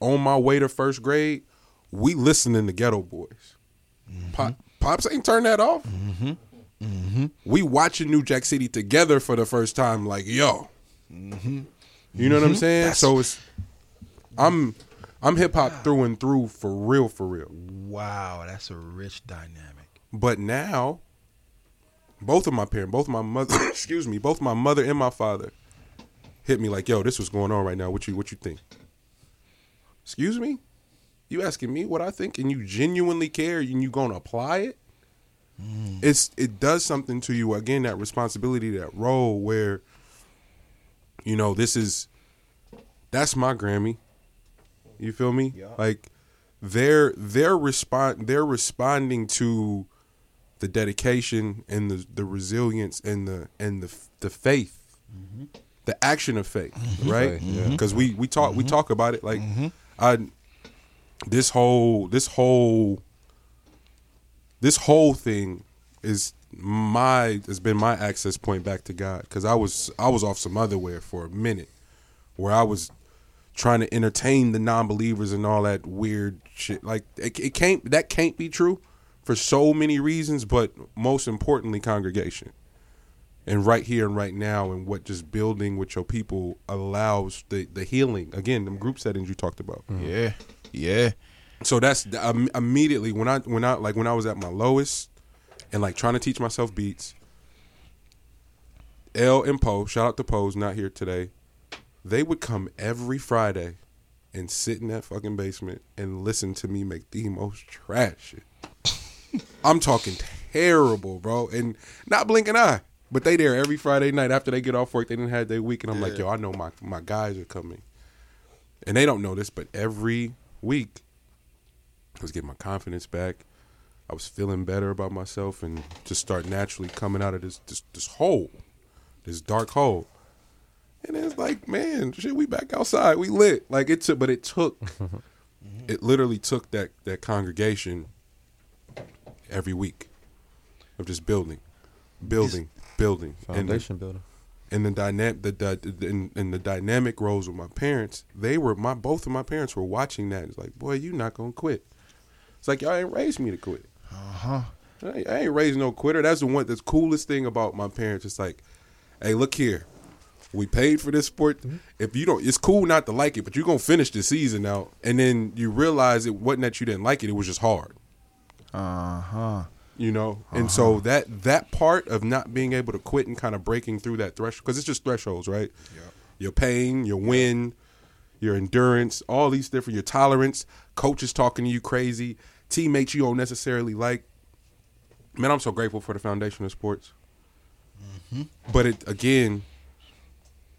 on my way to first grade, we listening to Geto Boys. Mm-hmm. Pop, Pops ain't turn that off. Mm-hmm. Mm-hmm. We watching New Jack City together for the first time. Like yo, you know what I'm saying? so it's I'm I'm hip hop through and through for real, for real. Wow, that's a rich dynamic. But now, both of my parents, both my mother, excuse me, both my mother and my father hit me like, "Yo, this was going on right now. What you what you think?" Excuse me, you asking me what I think, and you genuinely care, and you gonna apply it? Mm. It's it does something to you again. That responsibility, that role, where you know this is that's my Grammy. You feel me? Like they're they're respond they're responding to the dedication and the the resilience and the and the the faith, mm-hmm. the action of faith, mm-hmm. right? Faith, yeah. Mm-hmm. Because we we talk we talk about it like I this whole this whole this whole thing is my has been my access point back to God. Because I was I was off some otherwhere for a minute where I was trying to entertain the non-believers and all that weird shit. Like it, it can't that can't be true for so many reasons but most importantly congregation and right here and right now and what just building with your people allows the the healing again them group settings you talked about Yeah, yeah. so that's um, immediately when I when I like when I was at my lowest and like trying to teach myself beats. L and Poe, shout out to Poe's not here today. They would come every Friday and sit in that fucking basement and listen to me make the most trash shit. I'm talking terrible, bro, and not blinking eye. But they there every Friday night after they get off work. They didn't have their week, and I'm like, yo, I know my my guys are coming, and they don't know this, but every week I was getting my confidence back. I was feeling better about myself and just start naturally coming out of this this, this hole, this dark hole. And it's like, man, shit, we back outside. We lit. Like it took but it took it literally took that that congregation every week of just building, building, building. And the- Foundation building. and the dynamic the, the in, in the dynamic roles with my parents they were my both of my parents were watching that. It's like boy you not gonna quit. It's like y'all ain't raised me to quit. Uh-huh. I ain't, I ain't raised no quitter. That's the one that's coolest thing about my parents. It's like hey look here. We paid for this sport. If you don't it's cool not to like it but you're gonna finish the season out. And then you realize it wasn't that you didn't like it. It was just hard Uh huh. you know? And so that that part of not being able to quit and kind of breaking through that threshold because it's just thresholds right? Your pain your win your endurance all these different your tolerance coaches talking to you crazy teammates you don't necessarily like. Man i'm so grateful for the foundation of sports. But it again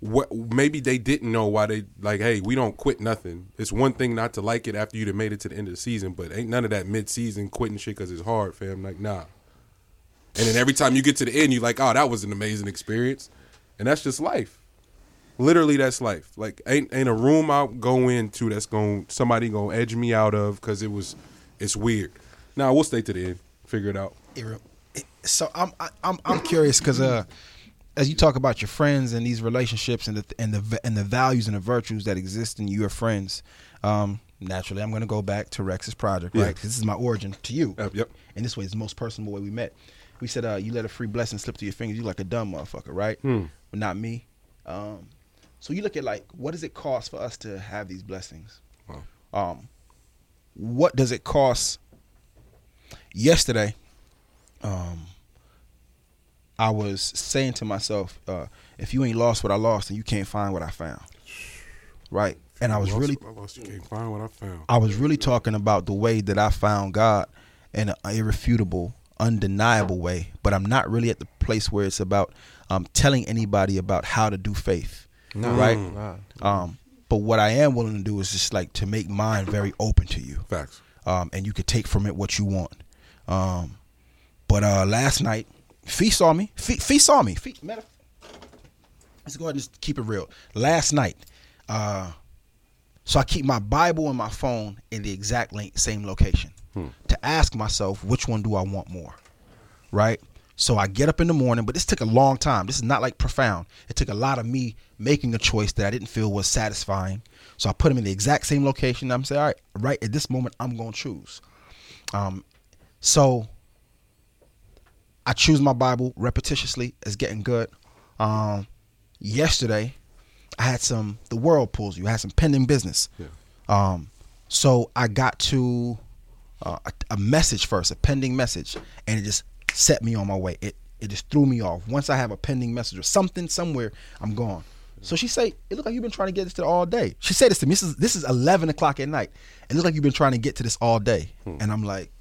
what maybe they didn't know why they like hey we don't quit nothing. It's one thing not to like it after you'd have made it to the end of the season but ain't none of that mid-season quitting shit because it's hard fam. Like nah. And then every time you get to the end you're like oh that was an amazing experience. And that's just life. Literally that's life. Like ain't ain't a room i'll go into that's going somebody gonna edge me out of because it was it's weird. Nah we'll stay to the end. Figure it out. So I'm I- I'm I'm curious because uh, as you talk about your friends and these relationships and the and the and the values and the virtues that exist in your friends, um, naturally I'm going to go back to Rexx's project, right? 'Cause this is my origin to you. Yep, yep. And this way is the most personal way we met. We said uh, you let a free blessing slip through your fingers. You like a dumb motherfucker, right? Hmm. But not me. Um, so you look at like what does it cost for us to have these blessings? Wow. Um, what does it cost? Yesterday, um, I was saying to myself, uh, if you ain't lost what I lost, then you can't find what I found. Right. And I was Lost really, I, lost, you can't find what i found I was really talking about the way that I found God in an irrefutable, undeniable way. But I'm not really at the place where it's about um, telling anybody about how to do faith, right? Nah. Um, but what I am willing to do is just like to make mine very open to you, facts um, and you could take from it what you want. Um, but uh, last night, Fee saw me. Fee, Fee saw me. Fee, matter, let's go ahead and just keep it real. Last night, uh, So I keep my Bible and my phone in the exact same location to ask myself which one do I want more, right? So I get up in the morning, but this took a long time. This is not like profound. It took a lot of me making a choice that I didn't feel was satisfying. So I put them in the exact same location. I'm saying, all right, right at this moment, I'm going to choose. Um, so I choose my Bible repetitiously. It's getting good. Um, yesterday, I had some. The world pulls you. I had some pending business. Um, so I got to uh, a, a message first, a pending message, and it just set me on my way. It it just threw me off. Once I have a pending message or something somewhere, I'm gone. So she say, "It looked like you've been trying to get this to all day." She said this to me. This is this is 11 o'clock at night. It looks like you've been trying to get to this all day, and I'm like,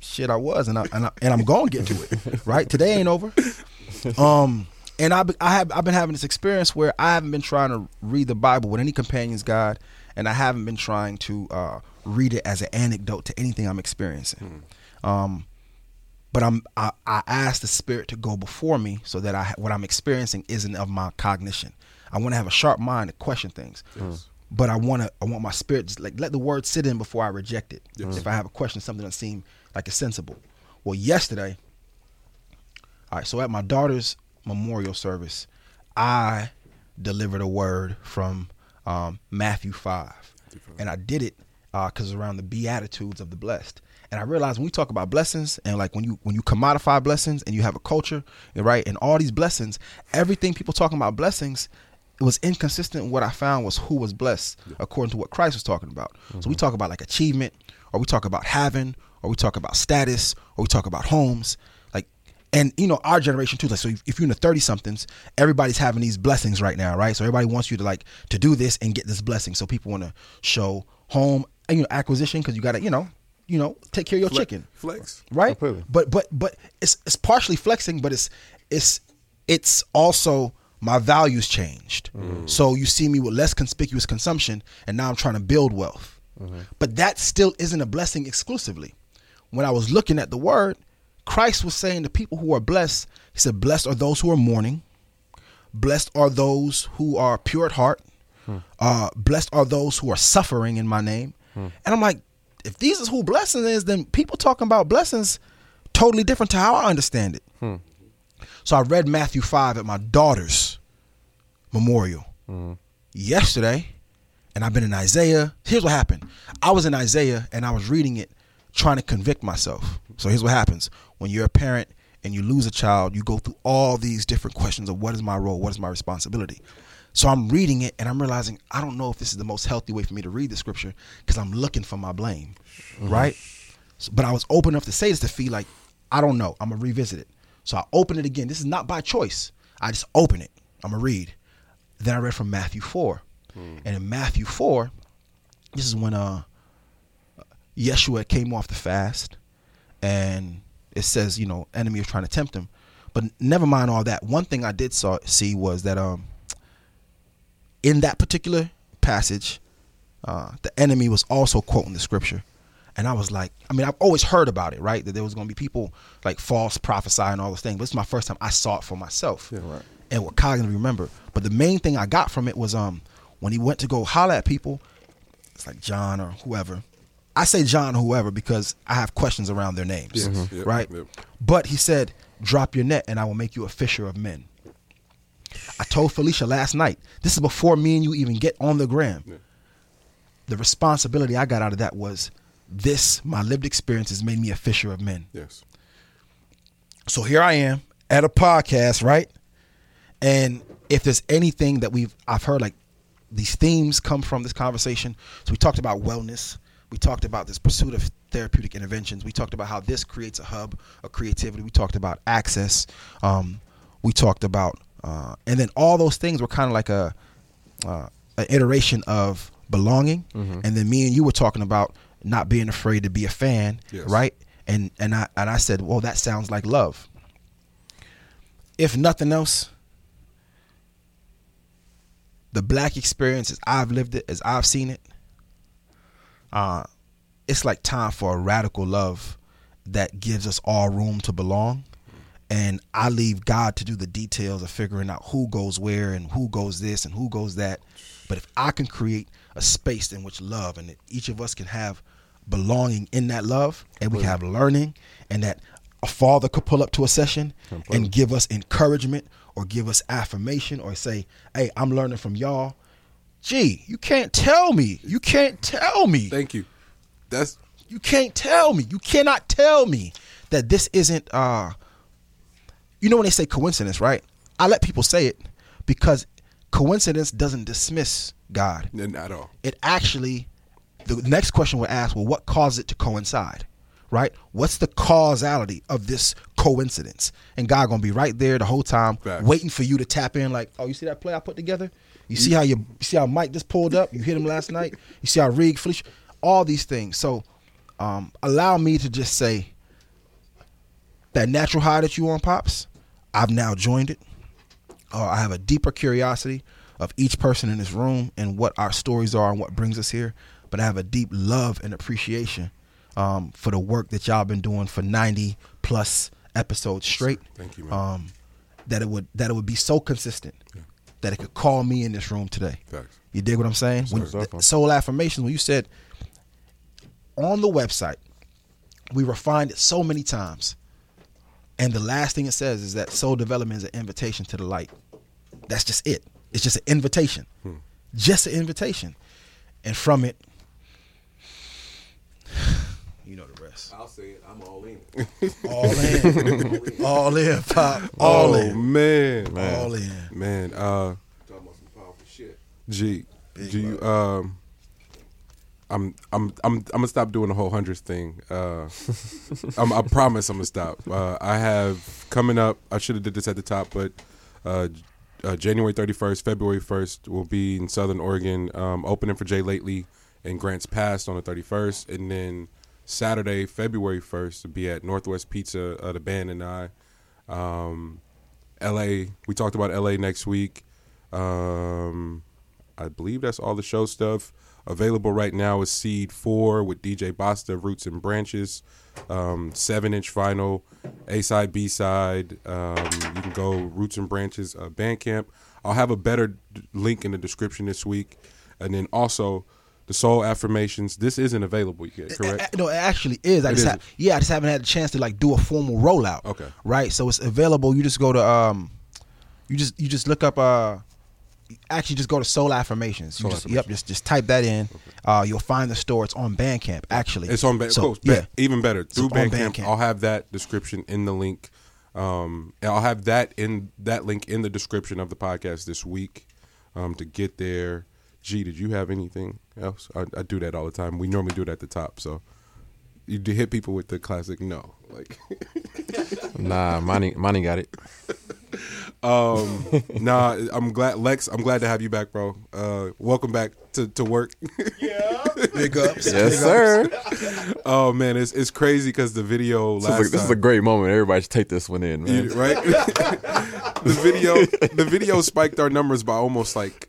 "Shit, I was," and I, and, I, and I'm going to get to it. Right? Today ain't over. Um, and I I have I've been having this experience where I haven't been trying to read the Bible with any companion's guide, and I haven't been trying to uh, read it as an anecdote to anything I'm experiencing. Um, but I'm I, I ask the Spirit to go before me so that I what I'm experiencing isn't of my cognition. I want to have a sharp mind to question things. But I want to I want my spirit just like let the word sit in before I reject it. If I have a question, something that seem like it's sensible. Well, yesterday, all right. So at my daughter's memorial service, I delivered a word from um, Matthew five, and I did it because around the beatitudes of the blessed. And I realized when we talk about blessings and like when you when you commodify blessings and you have a culture, right, and all these blessings, everything people talking about blessings, it was inconsistent. What I found was who was blessed according to what Christ was talking about. So we talk about like achievement, or we talk about having, or we talk about status, or we talk about homes, like and you know our generation too like so if, if you're in the 30 somethings everybody's having these blessings right now right? So everybody wants you to like to do this and get this blessing. So people want to show home you know acquisition because you gotta you know you know take care of your Fle- chicken. Flex. right? Completely. but but but it's it's partially flexing but it's it's it's also my values changed. Mm. So you see me with less conspicuous consumption and now i'm trying to build wealth. Mm-hmm. But that still isn't a blessing exclusively when i was looking at the word christ was saying to people who are blessed he said blessed are those who are mourning. Blessed are those who are pure at heart. Hmm. Uh, blessed are those who are suffering in my name. Hmm. And i'm like if these is who blessing is then people talking about blessings totally different to how i understand it. Hmm. So i read matthew 5 at my daughter's memorial yesterday and i've been in isaiah. Here's what happened. I was in isaiah and i was reading it trying to convict myself. So here's what happens. When you're a parent and you lose a child you go through all these different questions of what is my role what is my responsibility. So i'm reading it and i'm realizing i don't know if this is the most healthy way for me to read the scripture because i'm looking for my blame right? So, but i was open enough to say this to feel like i don't know. I'm gonna revisit it. So i open it again. This is not by choice. I just open it. I'm gonna read. Then i read from matthew 4 and in matthew 4 this is when uh yeshua came off the fast and it says you know enemy was trying to tempt him. But never mind all that. One thing i did saw see was that um in that particular passage uh the enemy was also quoting the scripture. And i was like i mean i've always heard about it right? That there was going to be people like false prophesying all those things. But it's my first time i saw it for myself Yeah, right. and what cognitive remember. But the main thing i got from it was um when he went to go holler at people it's like john or whoever i say john or whoever because i have questions around their names Yes. Mhm. Yep, right yep. but he said drop your net and i will make you a fisher of men i told felicia last night this is before me and you even get on the gram the responsibility i got out of that was this my lived experience has made me a fisher of men Yes. so here I am at a podcast, right? And if there's anything that we've I've heard like these themes come from this conversation. So we talked about wellness. We talked about this pursuit of therapeutic interventions. We talked about how this creates a hub of creativity. We talked about access. Um, we talked about uh, and then all those things were kind of like a uh, an iteration of belonging. And then me and you were talking about not being afraid to be a fan, Yes. right? And and I and I said, well, that sounds like love. If nothing else, the black experience as I've lived it, as I've seen it, uh, it's like time for a radical love that gives us all room to belong and I leave God to do the details of figuring out who goes where and who goes this and who goes that. But if I can create a space in which love and each of us can have belonging in that love and we can have learning and that a father could pull up to a session and give us encouragement or give us affirmation or say, "Hey, I'm learning from y'all." Gee, you can't tell me. You can't tell me. Thank you. That's You can't tell me. You cannot tell me that this isn't uh you know when they say coincidence, right? I let people say it because coincidence doesn't dismiss God. not at all. It actually the next question would ask, well, what caused it to coincide? Right? What's the causality of this coincidence? And God gonna be right there the whole time, Facts. waiting for you to tap in. Like, oh, you see that play I put together? You see how you, you see how Mike just pulled up? You hit him last night. You see how Rig? All these things. So, um, allow me to just say that natural high that you on, pops. I've now joined it. Uh, I have a deeper curiosity of each person in this room and what our stories are and what brings us here. But I have a deep love and appreciation um, for the work that y'all been doing for 90 plus episodes straight. Thank you, man. Um, that it would that it would be so consistent that it could call me in this room today. You dig what I'm saying? When, the soul affirmations. When you said on the website, we refined it so many times, and the last thing it says is that soul development is an invitation to the light. That's just it. It's just an invitation, just an invitation, and from it, you know the rest. I'll say it. I'm all in. All in, all in, pop, all oh in, man, all in. man. Uh, Talking about some powerful shit. G, do you, um, I'm, I'm, I'm, I'm gonna stop doing the whole hundreds thing. Uh, I'm, I promise I'm gonna stop. Uh, I have coming up. I should have did this at the top, but uh, uh, January 31st, February 1st will be in Southern Oregon, um, opening for Jay Lately and Grants Pass on the 31st, and then Saturday, February 1st, to be at Northwest Pizza, uh, the band and I. Um, LA, we talked about LA next week. Um, I believe that's all the show stuff. Available right now is Seed 4 with DJ Basta, Roots and Branches. Um, seven inch vinyl, A side, B side. Um, you can go Roots and Branches uh, Bandcamp. I'll have a better d- link in the description this week. And then also the Soul Affirmations. This isn't available yet, correct? Uh, No, it actually is. I It just ha- yeah, I just haven't had a chance to like do a formal rollout. Okay. Right. So it's available. You just go to um, you just you just look up uh, actually just go to Soul Affirmations. You Soul just, Yep. Just just type that in. Uh, you'll find the store. It's on Bandcamp. Actually, It's on Bandcamp. So, cool. yeah. Even better. Through Bandcamp, Bandcamp. I'll have that description in the link. Um, I'll have that in that link in the description of the podcast this week um, to get there. G, did you have anything else? I, I do that all the time. We normally do it at the top. So you do hit people with the classic no. Like, Nah, Monty, Monty got it. um, nah, I'm glad, Lex, I'm glad to have you back, bro. Uh, welcome back to, to work. Yeah, big ups. Yes, sir. oh, man, it's, it's crazy because the video This, last is a, this is a great moment. Everybody should take this one in, man. You- right? the video, the video spiked our numbers by almost like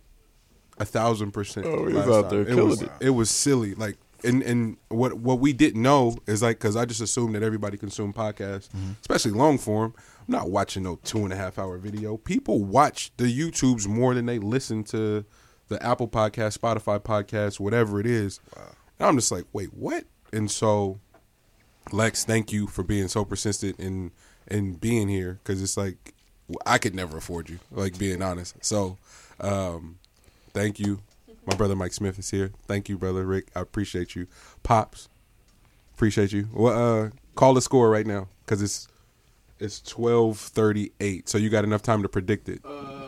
a thousand percent. Oh, he was out there it killing was, it. It was silly. Like, and and what what we didn't know is like because I just assumed that everybody consumed podcasts, Mm-hmm. especially long form. I'm not watching no two and a half hour video. People watch the YouTubes more than they listen to the Apple podcast, Spotify podcast, whatever it is. Wow. And I'm just like, wait, what? And so Lex, thank you for being so persistent in in being here because it's like I could never afford you, like being honest. So, um, thank you. My brother Mike Smith is here. Thank you, brother Rick. I appreciate you. Pops, appreciate you. Well, uh, call the score right now because it's it's twelve thirty eight. So you got enough time to predict it. Uh,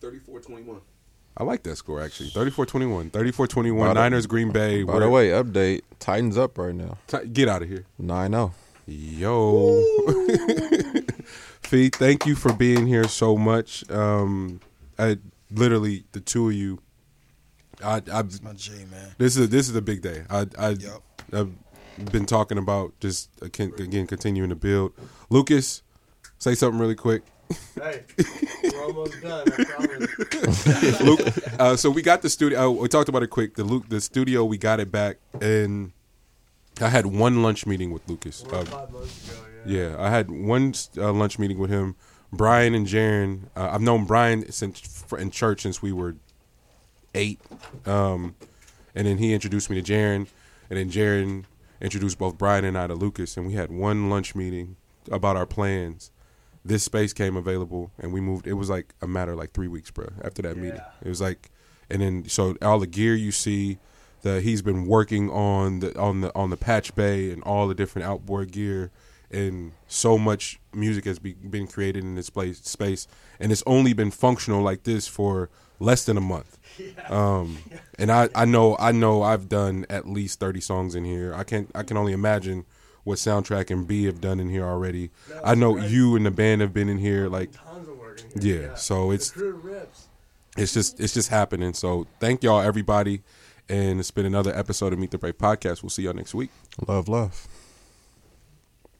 34-21. I like that score actually. 34-21. 34-21. By the- Niners, Green Bay. By the way, update. Titans up right now. Ti- get out of here. 9 0. Yo. Fee, thank you for being here so much. Um, I literally the two of you. I, I My G man. this is this is a big day. I I Yep. I've been talking about just can- again continuing to build. Lucas, say something really quick. Hey, we're almost done. I promise. Luke, uh, so we got the studio. Uh, we talked about it quick. The Luke, the studio, we got it back, and I had one lunch meeting with Lucas. Four or Uh, five months ago, yeah. yeah, I had one uh, lunch meeting with him. Brian and Jaron. Uh, I've known Brian since in church since we were eight, um, and then he introduced me to Jaron, and then Jaron introduced both Brian and I to Lucas, and we had one lunch meeting about our plans. This space came available, and we moved. It was like a matter of like three weeks, bro. After that meeting, it was like, and then so all the gear you see, that he's been working on the on the on the patch bay and all the different outboard gear, and so much music has be, been created in this place space, and it's only been functional like this for less than a month. Um, and I, I know I know I've done at least thirty songs in here. I can I can only imagine what soundtrack and B have done in here already. I know you and the band have been in here like Tons of work in here. yeah. So it's the crew rips. it's just it's just happening. So thank y'all everybody, and it's been another episode of Meet the Brave podcast. We'll see y'all next week. Love, love.